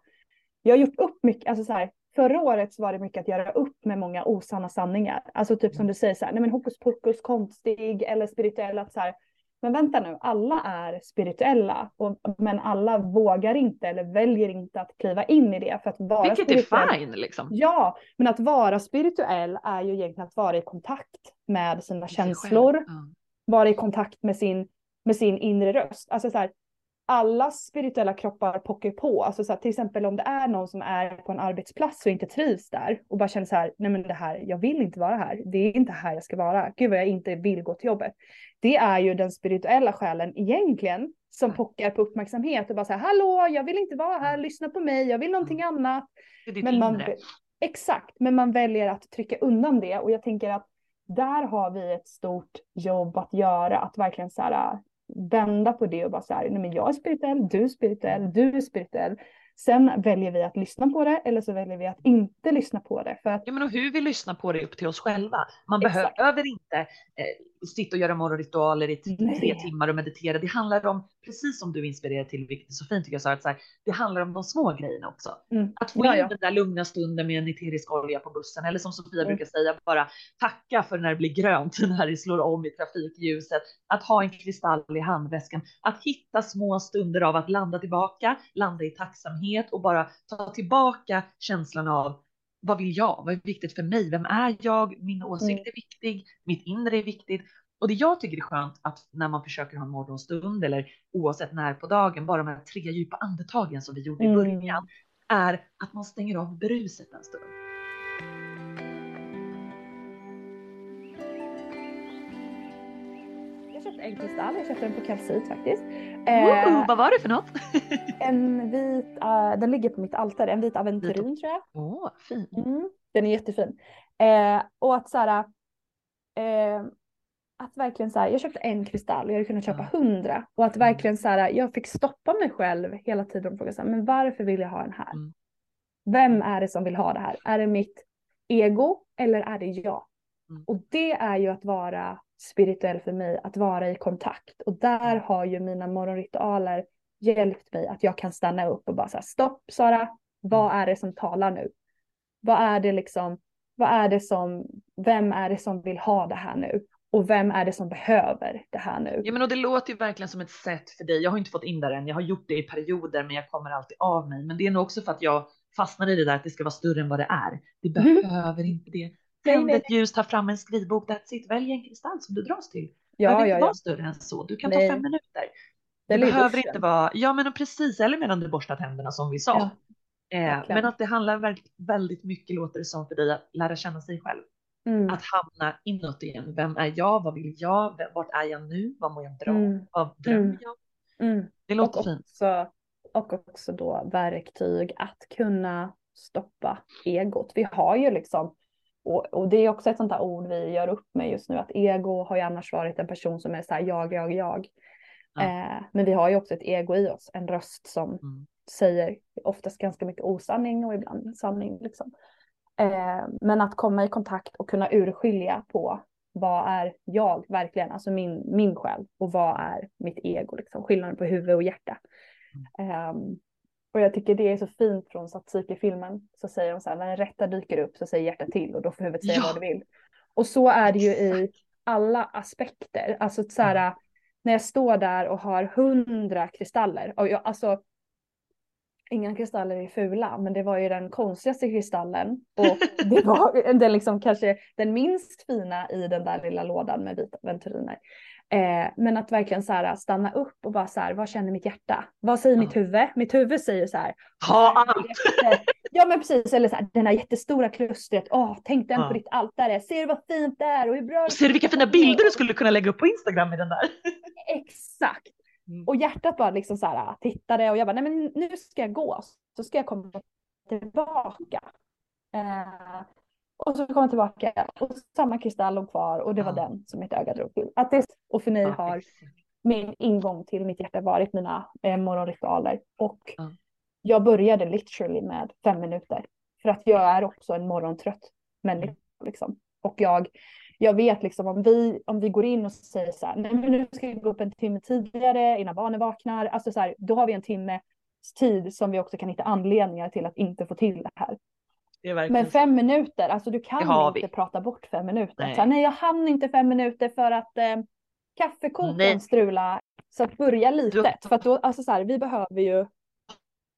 Speaker 3: jag har gjort upp mycket, alltså så här, Förra året var det mycket att göra upp med många osanna sanningar. Alltså typ som mm. du säger så här, nej men hokus pokus, konstig eller spirituell. Att så här, men vänta nu, alla är spirituella, och, men alla vågar inte eller väljer inte att kliva in i det. För att vara
Speaker 2: Vilket spirituell. är fine liksom.
Speaker 3: Ja, men att vara spirituell är ju egentligen att vara i kontakt med sina känslor, mm. Vara i kontakt med sin, med sin inre röst. Alltså så här, alla spirituella kroppar pockar på. Alltså så här, till exempel om det är någon som är på en arbetsplats och inte trivs där och bara känner så här, nej men det här, jag vill inte vara här. Det är inte här jag ska vara. Gud vad jag inte vill gå till jobbet. Det är ju den spirituella själen egentligen som pockar på uppmärksamhet och bara så här, hallå, jag vill inte vara här, lyssna på mig, jag vill någonting annat. men man, exakt, men man väljer att trycka undan det och jag tänker att där har vi ett stort jobb att göra, att verkligen så här, vända på det och bara så här, nej men jag är spirituell, du är spirituell, du är spirituell. Sen väljer vi att lyssna på det eller så väljer vi att inte lyssna på det. För att...
Speaker 2: Ja, men och hur vi lyssnar på det är upp till oss själva. Man Exakt. behöver inte eh, sitta och göra morgonritualer i tre timmar och meditera. Det handlar om, precis som du inspirerar till, vilket är så fint tycker jag, så att så här, det handlar om de små grejerna också. Mm. Att få ja, in ja. den där lugna stunden med en eterisk olja på bussen eller som Sofia mm. brukar säga, bara tacka för när det blir grönt, när det slår om i trafikljuset. Att ha en kristall i handväskan, att hitta små stunder av att landa tillbaka, landa i tacksamhet och bara ta tillbaka känslan av vad vill jag? Vad är viktigt för mig? Vem är jag? Min åsikt mm. är viktig. Mitt inre är viktigt. Och det jag tycker är skönt att när man försöker ha en morgonstund eller oavsett när på dagen, bara de här tre djupa andetagen som vi gjorde i mm. början, är att man stänger av bruset en stund.
Speaker 3: En kristall, jag köpte den på kalcit faktiskt.
Speaker 2: Eh, vad var det för något?
Speaker 3: en vit, uh, den ligger på mitt altare, en vit aventurin tror jag.
Speaker 2: Åh, oh, fin.
Speaker 3: Mm, den är jättefin. Eh, och att så här, eh, att verkligen så här, jag köpte en kristall, jag hade kunnat köpa hundra. Och att mm. verkligen så här, jag fick stoppa mig själv hela tiden och fråga så här, men varför vill jag ha den här? Mm. Vem är det som vill ha det här? Är det mitt ego eller är det jag? Mm. Och det är ju att vara spirituell för mig, att vara i kontakt. Och där mm. har ju mina morgonritualer hjälpt mig att jag kan stanna upp och bara säga stopp Sara, vad mm. är det som talar nu? Vad är det liksom, vad är det som, vem är det som vill ha det här nu? Och vem är det som behöver det här nu?
Speaker 2: Ja men och det låter ju verkligen som ett sätt för dig. Jag har inte fått in där än. Jag har gjort det i perioder men jag kommer alltid av mig. Men det är nog också för att jag fastnar i det där att det ska vara större än vad det är. Det mm. behöver inte det. Tänd ett ljus, ta fram en skrivbok, that's it. Välj en kristall som du dras till. Ja, behöver ja, inte ja. vara större än så. Du kan Nej. ta fem minuter. Det, det behöver inte vara, ja men precis, eller medan du borstar tänderna som vi sa. Ja, eh, men att det handlar väldigt, väldigt mycket låter det som för dig att lära känna sig själv. Mm. Att hamna inåt igen. Vem är jag? Vad vill jag? Vart är jag nu? Vad mår jag bra mm. Vad drömmer mm. jag? Mm. Det låter och fint.
Speaker 3: Också, och också då verktyg att kunna stoppa egot. Vi har ju liksom, och, och, det är också ett sånt där ord vi gör upp med just nu, att ego har ju annars varit en person som är så här jag, jag, jag. Ja. Eh, men vi har ju också ett ego i oss, en röst som mm. säger oftast ganska mycket osanning och ibland sanning. Liksom. Eh, men att komma i kontakt och kunna urskilja på vad är jag verkligen, alltså min, min själ och vad är mitt ego, liksom. skillnaden på huvud och hjärta. Mm. Um, och jag tycker det är så fint från Satsiki-filmen. Så säger de så här, när en rätta dyker upp så säger hjärtat till och då får huvudet säga ja. vad det vill. Och så är det ju i alla aspekter. Alltså så här, mm. när jag står där och har hundra kristaller. Och jag, alltså, inga kristaller är fula, men det var ju den konstigaste kristallen. Och det var den, liksom, kanske den minst fina i den där lilla lådan med vita venturiner. Eh, men att verkligen så här, stanna upp och bara så här, vad känner mitt hjärta? Vad säger ja. mitt huvud? Mitt huvud säger så här.
Speaker 2: Ha allt!
Speaker 3: ja men precis, eller så här, den här jättestora klustret, åh, tänk den ja. på ditt altare, ser du vad fint det är och hur bra
Speaker 2: Ser du vilka fina bilder du skulle kunna lägga upp på Instagram i den där?
Speaker 3: Exakt. Mm. Och hjärtat bara liksom så här tittade och jag bara, nej men nu ska jag gå, så ska jag komma tillbaka. Eh, och så kom jag tillbaka och samma kristall låg kvar och det var den som mitt öga drog till. Att det, och för mig har min ingång till mitt hjärta varit mina eh, morgonritualer. Och jag började literally med fem minuter. För att jag är också en morgontrött människa. Liksom. Och jag, jag vet liksom om vi, om vi går in och säger så här, nej men nu ska vi gå upp en timme tidigare innan barnen vaknar. Alltså så här, då har vi en timme tid som vi också kan hitta anledningar till att inte få till det här. Men fem minuter, alltså du kan inte prata bort fem minuter. Nej. Så, nej, jag hann inte fem minuter för att eh, kaffekokaren strula. Så att börja litet. För att då, alltså så här, vi behöver ju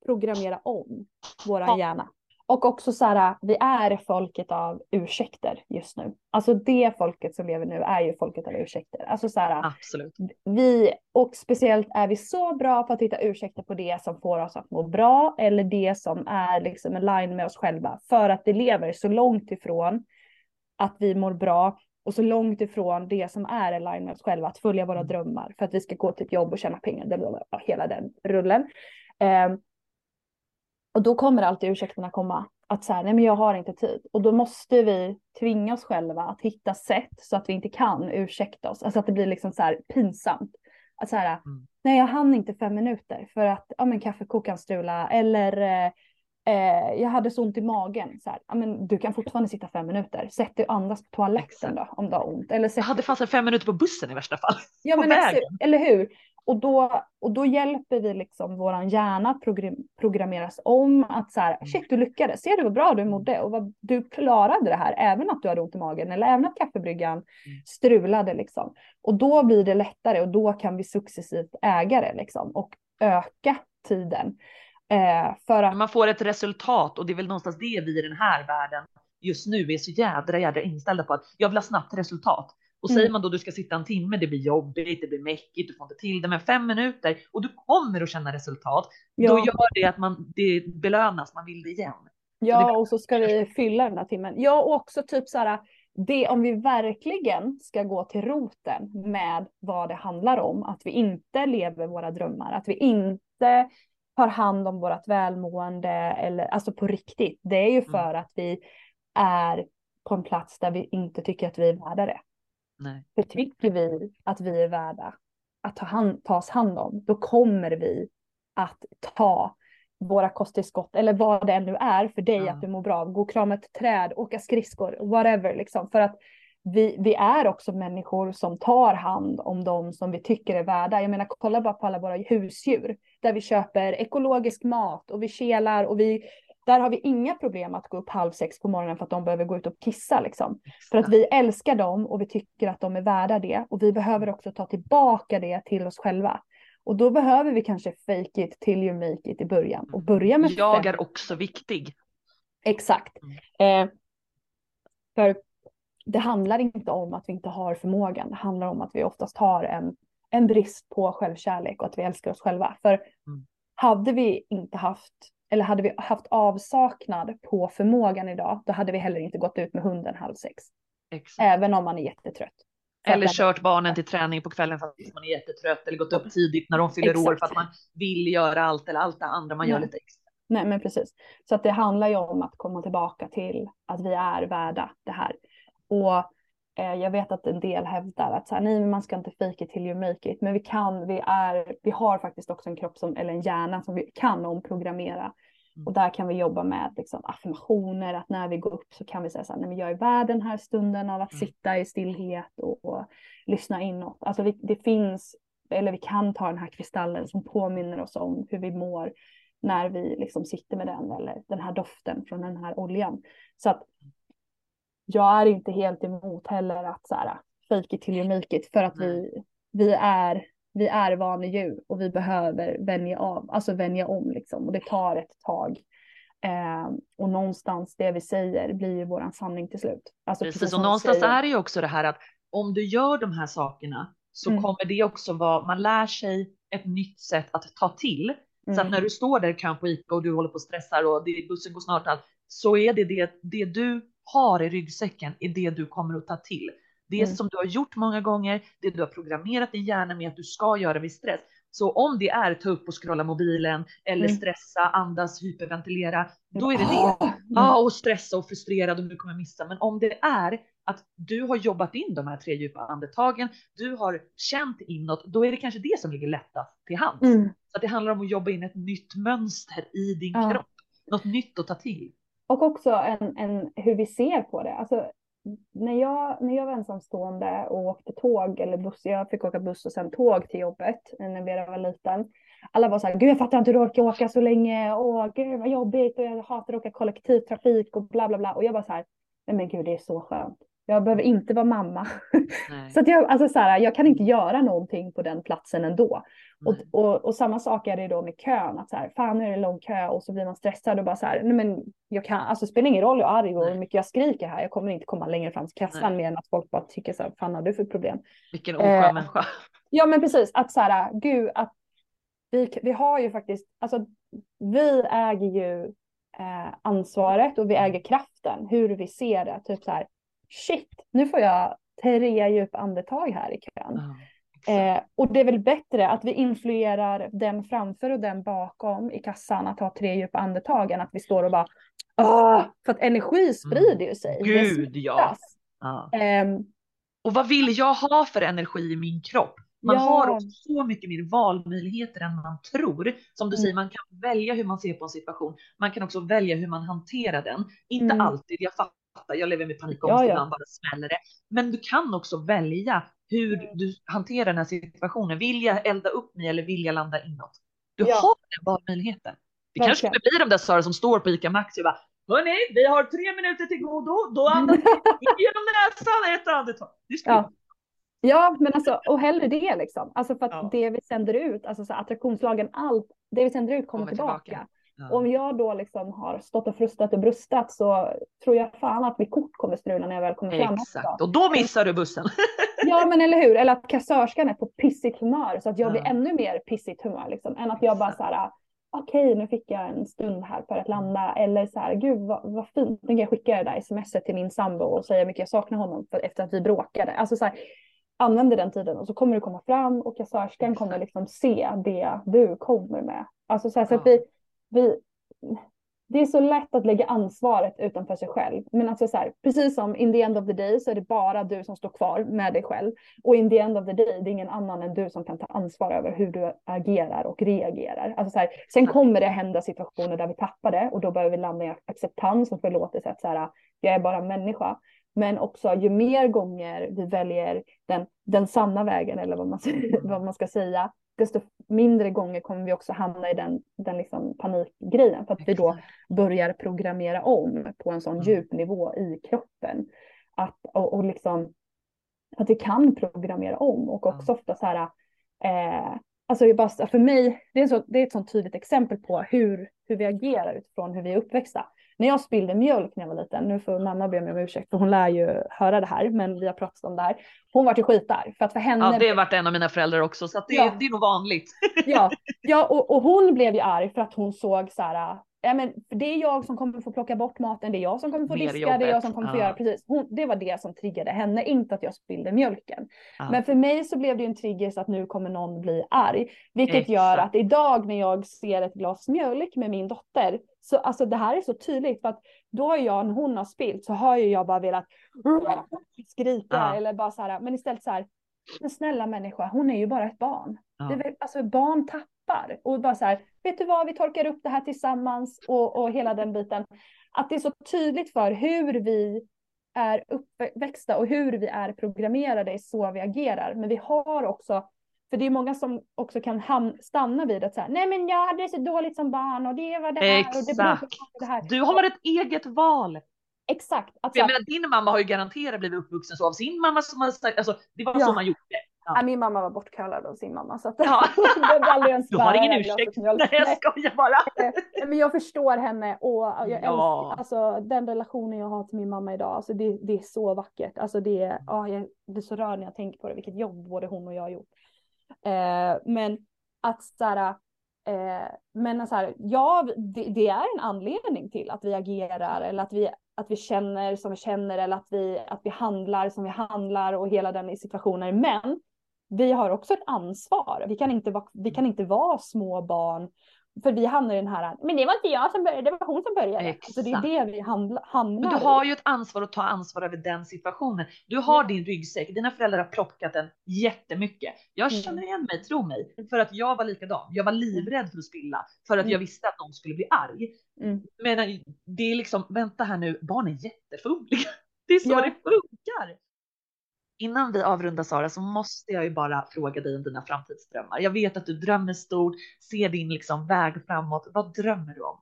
Speaker 3: programmera om våran hjärna. Och också så här, vi är folket av ursäkter just nu. Alltså det folket som lever nu är ju folket av ursäkter. Alltså så här,
Speaker 2: Absolut.
Speaker 3: Vi, och speciellt är vi så bra på att hitta ursäkter på det som får oss att må bra eller det som är liksom en line med oss själva. För att det lever så långt ifrån att vi mår bra och så långt ifrån det som är en line med oss själva, att följa våra mm. drömmar för att vi ska gå till ett jobb och tjäna pengar, hela den rullen. Um, och då kommer alltid ursäkterna komma. Att så här, nej men jag har inte tid. Och då måste vi tvinga oss själva att hitta sätt så att vi inte kan ursäkta oss. Alltså att det blir liksom så här pinsamt. Att så här, mm. nej jag hann inte fem minuter för att ja, men kaffekokaren strula eller eh, eh, jag hade så ont i magen. Så här, ja, men du kan fortfarande sitta fem minuter. Sätt dig och andas på toaletten då om du har ont. Eller sätt...
Speaker 2: Jag hade fast fem minuter på bussen i värsta fall.
Speaker 3: Ja, men vägen. eller hur? Och då, och då hjälper vi liksom våran hjärna att program, programmeras om att så här, mm. shit du lyckades, ser du vad bra du mådde och vad du klarade det här, även att du hade ont i magen eller även att kaffebryggan mm. strulade liksom. Och då blir det lättare och då kan vi successivt äga det liksom och öka tiden.
Speaker 2: Eh, för att... Man får ett resultat och det är väl någonstans det vi i den här världen just nu är så jädra jädra inställda på att jag vill ha snabbt resultat. Och mm. säger man då du ska sitta en timme, det blir jobbigt, det blir mäckigt, du får inte till det, men fem minuter och du kommer att känna resultat. Ja. Då gör det att man, det belönas, man vill det igen.
Speaker 3: Ja, och så ska vi fylla den här timmen. Ja, och också typ så här, det, om vi verkligen ska gå till roten med vad det handlar om, att vi inte lever våra drömmar, att vi inte tar hand om vårt välmående eller alltså på riktigt. Det är ju mm. för mm. att vi är på en plats där vi inte tycker att vi är värda det. Nej. För tycker vi att vi är värda att ta hand, tas hand om, då kommer vi att ta våra kosttillskott eller vad det än nu är för dig ja. att du mår bra. Gå och krama ett träd, åka skridskor, whatever liksom. För att vi, vi är också människor som tar hand om dem som vi tycker är värda. Jag menar, kolla bara på alla våra husdjur där vi köper ekologisk mat och vi kelar och vi där har vi inga problem att gå upp halv sex på morgonen för att de behöver gå ut och kissa liksom. För att vi älskar dem och vi tycker att de är värda det och vi behöver också ta tillbaka det till oss själva. Och då behöver vi kanske fake it till you make it i början och börja med.
Speaker 2: Jag är också viktig.
Speaker 3: Exakt. Mm. Eh, för det handlar inte om att vi inte har förmågan. Det handlar om att vi oftast har en, en brist på självkärlek och att vi älskar oss själva. För mm. hade vi inte haft, eller hade vi haft avsaknad på förmågan idag, då hade vi heller inte gått ut med hunden halv sex. Exakt. Även om man är jättetrött.
Speaker 2: Eller kört barnen till träning på kvällen för att man är jättetrött eller gått upp tidigt när de fyller Exakt. år för att man vill göra allt eller allt det andra man Nej. gör lite extra.
Speaker 3: Nej men precis. Så att det handlar ju om att komma tillbaka till att vi är värda det här. Och eh, jag vet att en del hävdar att så här, nej, man ska inte it till you make it. Men vi kan, vi är, vi har faktiskt också en kropp som, eller en hjärna som vi kan omprogrammera. Och där kan vi jobba med liksom, affirmationer, att när vi går upp så kan vi säga så här, nej men jag är värd den här stunden av att mm. sitta i stillhet och, och lyssna inåt. Alltså vi, det finns, eller vi kan ta den här kristallen som påminner oss om hur vi mår när vi liksom sitter med den eller den här doften från den här oljan. Så att jag är inte helt emot heller att så här, fake it till you make it för att vi, vi är vi är vanedjur och vi behöver vänja av, alltså vänja om liksom och det tar ett tag. Eh, och någonstans det vi säger blir ju våran sanning till slut.
Speaker 2: Alltså, precis, och någonstans säger... är det ju också det här att om du gör de här sakerna så mm. kommer det också vara, man lär sig ett nytt sätt att ta till. Mm. Så att mm. när du står där i kön på ICA och du håller på och stressar och det, bussen går snart allt, så är det, det det du har i ryggsäcken är det du kommer att ta till. Det mm. som du har gjort många gånger, det du har programmerat din hjärna med att du ska göra vid stress. Så om det är ta upp och scrolla mobilen eller mm. stressa, andas, hyperventilera, då är det det. Ja, och stressa och frustrerad och du kommer missa. Men om det är att du har jobbat in de här tre djupa andetagen, du har känt inåt, då är det kanske det som ligger lättast till hands. Mm. Så det handlar om att jobba in ett nytt mönster i din ja. kropp, något nytt att ta till.
Speaker 3: Och också en, en, hur vi ser på det. Alltså, när, jag, när jag var ensamstående och åkte tåg eller buss, jag fick åka buss och sen tåg till jobbet eh, när Vera var liten. Alla var så här, gud jag fattar inte hur du orkar åka så länge, åh gud vad jobbigt och jag hatar att åka kollektivtrafik och bla bla bla. Och jag var så här, nej men gud det är så skönt. Jag behöver inte vara mamma. så att jag, alltså så här, jag kan inte göra någonting på den platsen ändå. Och, och, och, samma sak är det då med kön, att så här, fan nu är det lång kö och så blir man stressad och bara så här, nej men jag kan, alltså det spelar ingen roll hur arg och hur mycket jag skriker här, jag kommer inte komma längre fram till kassan nej. mer än att folk bara tycker så här, fan har du för problem?
Speaker 2: Vilken oskön eh, människa.
Speaker 3: Ja men precis, att så här, gud, att vi, vi har ju faktiskt, alltså vi äger ju eh, ansvaret och vi äger kraften, hur vi ser det, typ så här, shit, nu får jag tre djupa andetag här i kön. Mm. Eh, och det är väl bättre att vi influerar den framför och den bakom i kassan att ha tre djupa andetag än att vi står och bara Åh! För att energi sprider ju sig.
Speaker 2: Gud ja. ja. Eh, och vad vill jag ha för energi i min kropp? Man ja. har också så mycket mer valmöjligheter än man tror. Som du mm. säger, man kan välja hur man ser på en situation. Man kan också välja hur man hanterar den. Inte mm. alltid, jag fattar, jag lever med panikångest, ja, ja. ibland bara smäller det. Men du kan också välja hur mm. du hanterar den här situationen. Vill jag elda upp mig eller vill jag landa inåt? Du ja. har den valmöjligheten. Det Verkligen. kanske skulle bli de där Sara som står på ICA Maxi och bara Hörni, vi har tre minuter till godo. Då andas vi genom näsan ett andetag. Det skulle
Speaker 3: ja. ja, men alltså och hellre det liksom. Alltså för att ja. det vi sänder ut, alltså så attraktionslagen, allt det vi sänder ut kommer, kommer tillbaka. tillbaka. Ja. Om jag då liksom har stått och frustat och brustat så tror jag fan att mitt kort kommer strula när jag väl kommer fram.
Speaker 2: Exakt, och då missar du bussen.
Speaker 3: ja men eller hur, eller att kassörskan är på pissigt humör så att jag ja. blir ännu mer pissigt humör liksom. Än att jag bara så här, okej okay, nu fick jag en stund här för att landa. Eller så här, gud vad, vad fint, nu kan jag skicka det där smset till min sambo och säga hur mycket jag saknar honom för, efter att vi bråkade. Alltså så här, använder den tiden och så kommer du komma fram och kassörskan kommer liksom se det du kommer med. Alltså så, här, så att vi, vi, det är så lätt att lägga ansvaret utanför sig själv. Men alltså så här, precis som in the end of the day så är det bara du som står kvar med dig själv. Och in the end of the day, det är ingen annan än du som kan ta ansvar över hur du agerar och reagerar. Alltså så här, sen kommer det hända situationer där vi tappar det och då behöver vi landa i acceptans och förlåtelse. Att så här, jag är bara människa. Men också ju mer gånger vi väljer den, den sanna vägen eller vad man, vad man ska säga, desto mindre gånger kommer vi också hamna i den, den liksom panikgrejen för att vi då börjar programmera om på en sån mm. djup nivå i kroppen. Att, och, och liksom, att vi kan programmera om och också ofta så här, eh, alltså bara, för mig, det är, så, det är ett sånt tydligt exempel på hur, hur vi agerar utifrån hur vi är uppväxta när jag spillde mjölk när jag var liten, nu får mamma be mig om ursäkt för hon lär ju höra det här, men vi har pratat om det här. Hon var till skitar för att för henne.
Speaker 2: Ja, det har varit en av mina föräldrar också, så det, ja. det är nog vanligt.
Speaker 3: ja, ja och, och hon blev ju arg för att hon såg så här, ja, men det är jag som kommer få plocka bort maten, det är jag som kommer få Mer diska, jobbet. det är jag som kommer få göra precis. Hon, det var det som triggade henne, inte att jag spillde mjölken. Ja. Men för mig så blev det ju en trigger så att nu kommer någon bli arg. Vilket Exakt. gör att idag när jag ser ett glas mjölk med min dotter, så alltså det här är så tydligt för att då har jag, när hon har spilt så har ju jag bara velat skrika ja. eller bara så här, men istället så här, men snälla människa, hon är ju bara ett barn. Ja. Det, alltså barn tappar och bara så här, vet du vad, vi torkar upp det här tillsammans och, och hela den biten. Att det är så tydligt för hur vi är uppväxta och hur vi är programmerade är så vi agerar. Men vi har också, för det är många som också kan stanna vid att säga, nej men jag hade det så dåligt som barn och det var det här
Speaker 2: Exakt.
Speaker 3: och
Speaker 2: det, det här. Du har ett eget val.
Speaker 3: Exakt.
Speaker 2: Alltså, jag menar din mamma har ju garanterat blivit uppvuxen så av sin mamma som har sagt, alltså det var ja. så man gjorde.
Speaker 3: Ja. min mamma var bortcallad av sin mamma så att ja. det aldrig ens
Speaker 2: Du har ingen ursäkt. Nej jag skojar bara.
Speaker 3: Eh, men jag förstår henne och jag ja. älskar, alltså den relationen jag har till min mamma idag, alltså det, det är så vackert. Alltså det, är, ja, jag blir så rörd när jag tänker på det, vilket jobb både hon och jag har gjort. Eh, men att såhär, eh, men så här, ja, det, det, är en anledning till att vi agerar eller att vi, att vi känner som vi känner eller att vi, att vi handlar som vi handlar och hela den situationen. Men vi har också ett ansvar. Vi kan inte va, vi kan inte vara små barn. För vi hamnar i den här, men det var inte jag som började, det var hon som började. Exakt. Alltså det är det vi hamnar
Speaker 2: Men du har ju ett ansvar att ta ansvar över den situationen. Du har ja. din ryggsäck, dina föräldrar har plockat den jättemycket. Jag mm. känner igen mig, tro mig, för att jag var likadan. Jag var livrädd för att spilla, för att mm. jag visste att någon skulle bli arg. Mm. Men det är liksom, vänta här nu, barn är jättefumliga. Det är så ja. det funkar. Innan vi avrundar Sara så måste jag ju bara fråga dig om dina framtidsdrömmar. Jag vet att du drömmer stort, ser din liksom väg framåt. Vad drömmer du om?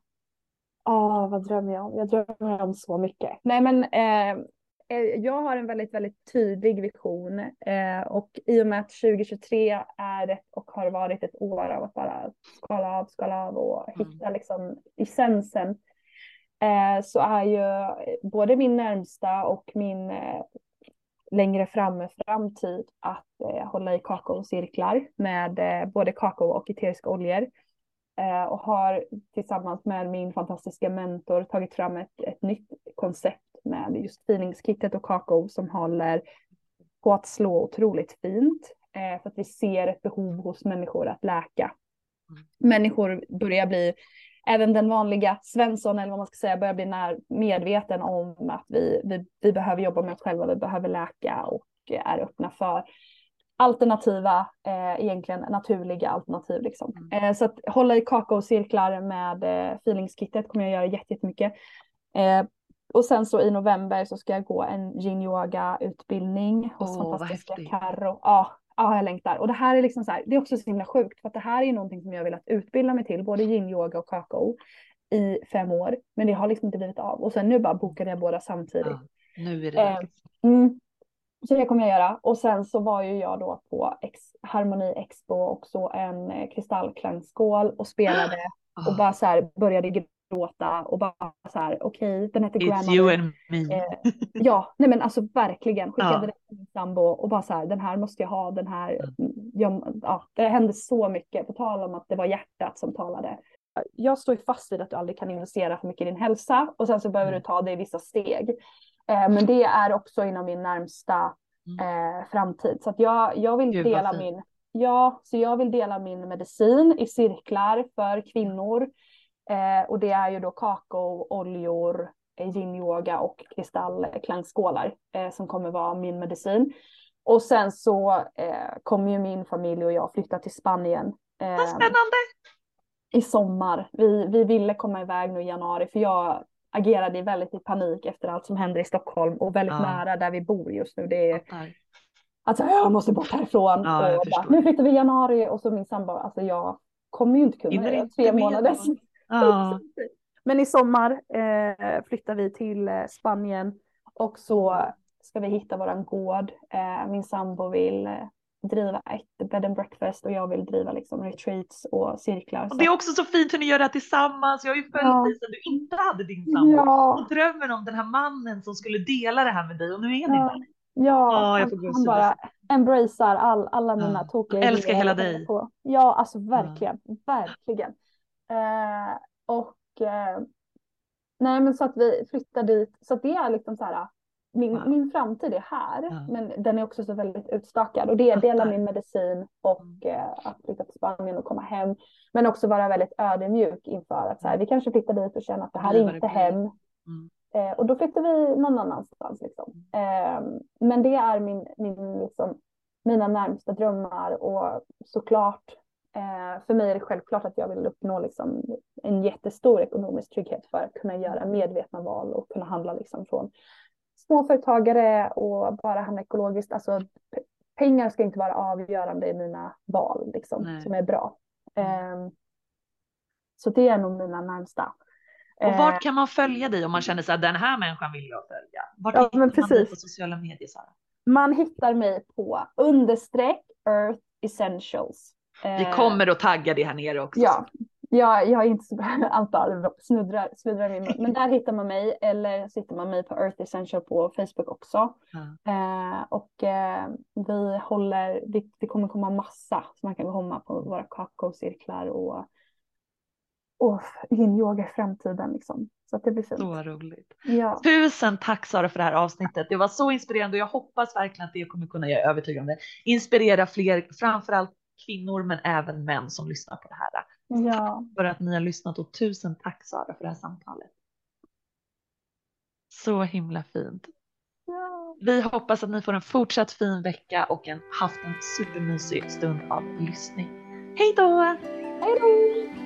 Speaker 3: Ja, oh, vad drömmer jag om? Jag drömmer om så mycket. Nej, men eh, eh, jag har en väldigt, väldigt tydlig vision eh, och i och med att 2023 är det och har varit ett år av att bara skala av, skala av och mm. hitta liksom essensen eh, så är ju både min närmsta och min eh, längre fram med framtid att eh, hålla i kakaocirklar med eh, både kakao och eteriska oljor. Eh, och har tillsammans med min fantastiska mentor tagit fram ett, ett nytt koncept med just feelingskittet och kakao som håller på att slå otroligt fint. Eh, för att vi ser ett behov hos människor att läka. Mm. Människor börjar bli även den vanliga Svensson eller vad man ska säga börjar bli när, medveten om att vi, vi, vi behöver jobba med oss själva, vi behöver läka och är öppna för alternativa, eh, egentligen naturliga alternativ. Liksom. Mm. Eh, så att hålla i kakaocirklar med eh, feelingskittet kommer jag göra jättemycket. Eh, och sen så i november så ska jag gå en yin yoga utbildning hos oh, fantastiska Carro. Ja, Ja, jag längtar. Och det här är liksom så här, det är också så himla sjukt för att det här är någonting som jag velat utbilda mig till, både yin yoga och kakao i fem år, men det har liksom inte blivit av. Och sen nu bara bokade jag båda samtidigt. Ja,
Speaker 2: nu är det eh,
Speaker 3: mm, Så det kommer jag göra. Och sen så var ju jag då på Ex Harmoni Expo och så en eh, kristallklangskål och spelade oh. och bara så här började gråta och bara så här, okej, okay, den heter
Speaker 2: It's Grandmother. you and me.
Speaker 3: Eh, ja, nej men alltså verkligen, skickade ja. det till min sambo och bara så här, den här måste jag ha, den här, mm. jag, ja, det hände så mycket, på tal om att det var hjärtat som talade. jag står ju fast vid att du aldrig kan investera för mycket i din hälsa och sen så behöver
Speaker 2: Mm.
Speaker 3: du ta det i vissa steg. Eh, men det är också inom min närmsta
Speaker 2: Mm.
Speaker 3: eh, framtid. Så att jag, jag vill
Speaker 2: Gud,
Speaker 3: dela min, ja, så jag vill dela min medicin i cirklar för kvinnor. Eh, och det är ju då kakao, oljor, eh, yin-yoga och kristallklangskålar eh, som kommer vara min medicin. Och sen så eh, kommer ju min familj och jag flytta till Spanien
Speaker 2: Vad
Speaker 3: eh,
Speaker 2: spännande!
Speaker 3: i sommar. Vi, vi ville komma iväg nu i januari för jag agerade väldigt i panik efter allt som händer i Stockholm och väldigt
Speaker 2: Ja.
Speaker 3: nära där vi bor just nu. Det är. Alltså jag måste bort härifrån.
Speaker 2: Ja,
Speaker 3: och bara, nu flyttar vi i januari och så min sambo, alltså jag kommer ju inte kunna
Speaker 2: inte
Speaker 3: Tre månader.
Speaker 2: Ja.
Speaker 3: Men i sommar eh, flyttar vi till eh, Spanien och så ska vi hitta våran gård. Eh, min sambo vill eh, driva ett bed and breakfast och jag vill driva liksom retreats och cirklar.
Speaker 2: Och det är också så fint hur ni gör det här tillsammans. Jag har ju följt
Speaker 3: Ja.
Speaker 2: dig sedan du inte hade din sambo.
Speaker 3: ja,
Speaker 2: Och drömmen om den här mannen som skulle dela det här med dig och nu är ni
Speaker 3: Ja.
Speaker 2: där.
Speaker 3: ja,
Speaker 2: Ja, jag
Speaker 3: han, han bara embracear all, alla mina
Speaker 2: Ja.
Speaker 3: tokiga
Speaker 2: Älskar hela dig.
Speaker 3: På. Ja, alltså verkligen, verkligen. Eh, och eh, nej men så att vi flyttar dit, så att det är liksom så här, min,
Speaker 2: Wow.
Speaker 3: min framtid är här,
Speaker 2: Ja.
Speaker 3: men den är också så väldigt utstakad och det är dela
Speaker 2: Fattar.
Speaker 3: min medicin och
Speaker 2: Mm.
Speaker 3: eh, att flytta till Spanien och komma hem, men också vara väldigt ödmjuk inför att så här, vi kanske flyttar dit och känner att det här är inte hem,
Speaker 2: Mm.
Speaker 3: Eh, och då flyttar vi någon annanstans. Liksom. Eh, men det är min, min, liksom, mina närmsta drömmar och såklart för mig är det självklart att jag vill uppnå liksom, en jättestor ekonomisk trygghet för att kunna göra medvetna val och kunna handla liksom, från småföretagare och bara handla ekologiskt. Alltså, pengar ska inte vara avgörande i mina val liksom, som är bra.
Speaker 2: Mm.
Speaker 3: Eh, så det är nog mina närmsta.
Speaker 2: Och
Speaker 3: Eh,
Speaker 2: vart kan man följa dig om man känner så här, den här människan vill jag följa? Vart
Speaker 3: Ja,
Speaker 2: hittar
Speaker 3: men
Speaker 2: man dig
Speaker 3: precis.
Speaker 2: på sociala medier Sara?
Speaker 3: Man hittar mig på understreck Earth Essentials.
Speaker 2: Vi
Speaker 3: Eh,
Speaker 2: kommer att tagga det här nere också.
Speaker 3: Ja, jag, jag är inte så bra, antar snuddrar, snuddrar min mun. Men där hittar man mig eller så hittar man mig på Earth Essential på Facebook också.
Speaker 2: Ja.
Speaker 3: Eh, och eh, vi håller, det, det kommer komma massa som man kan komma på våra kakaocirklar och, och yin-yoga i framtiden liksom. Så att det blir fint.
Speaker 2: Så roligt.
Speaker 3: Ja.
Speaker 2: Tusen tack Sara för det här avsnittet. Det var så inspirerande och jag hoppas verkligen att det kommer kunna, jag är övertygad om det, inspirera fler, framförallt kvinnor men även män som lyssnar på det här.
Speaker 3: ja.
Speaker 2: För att ni har lyssnat och tusen tack Sara för det här samtalet. Så himla fint.
Speaker 3: ja.
Speaker 2: Vi hoppas att ni får en fortsatt fin vecka och en, haft en supermysig stund av lyssning. Hej då!
Speaker 3: Hej då!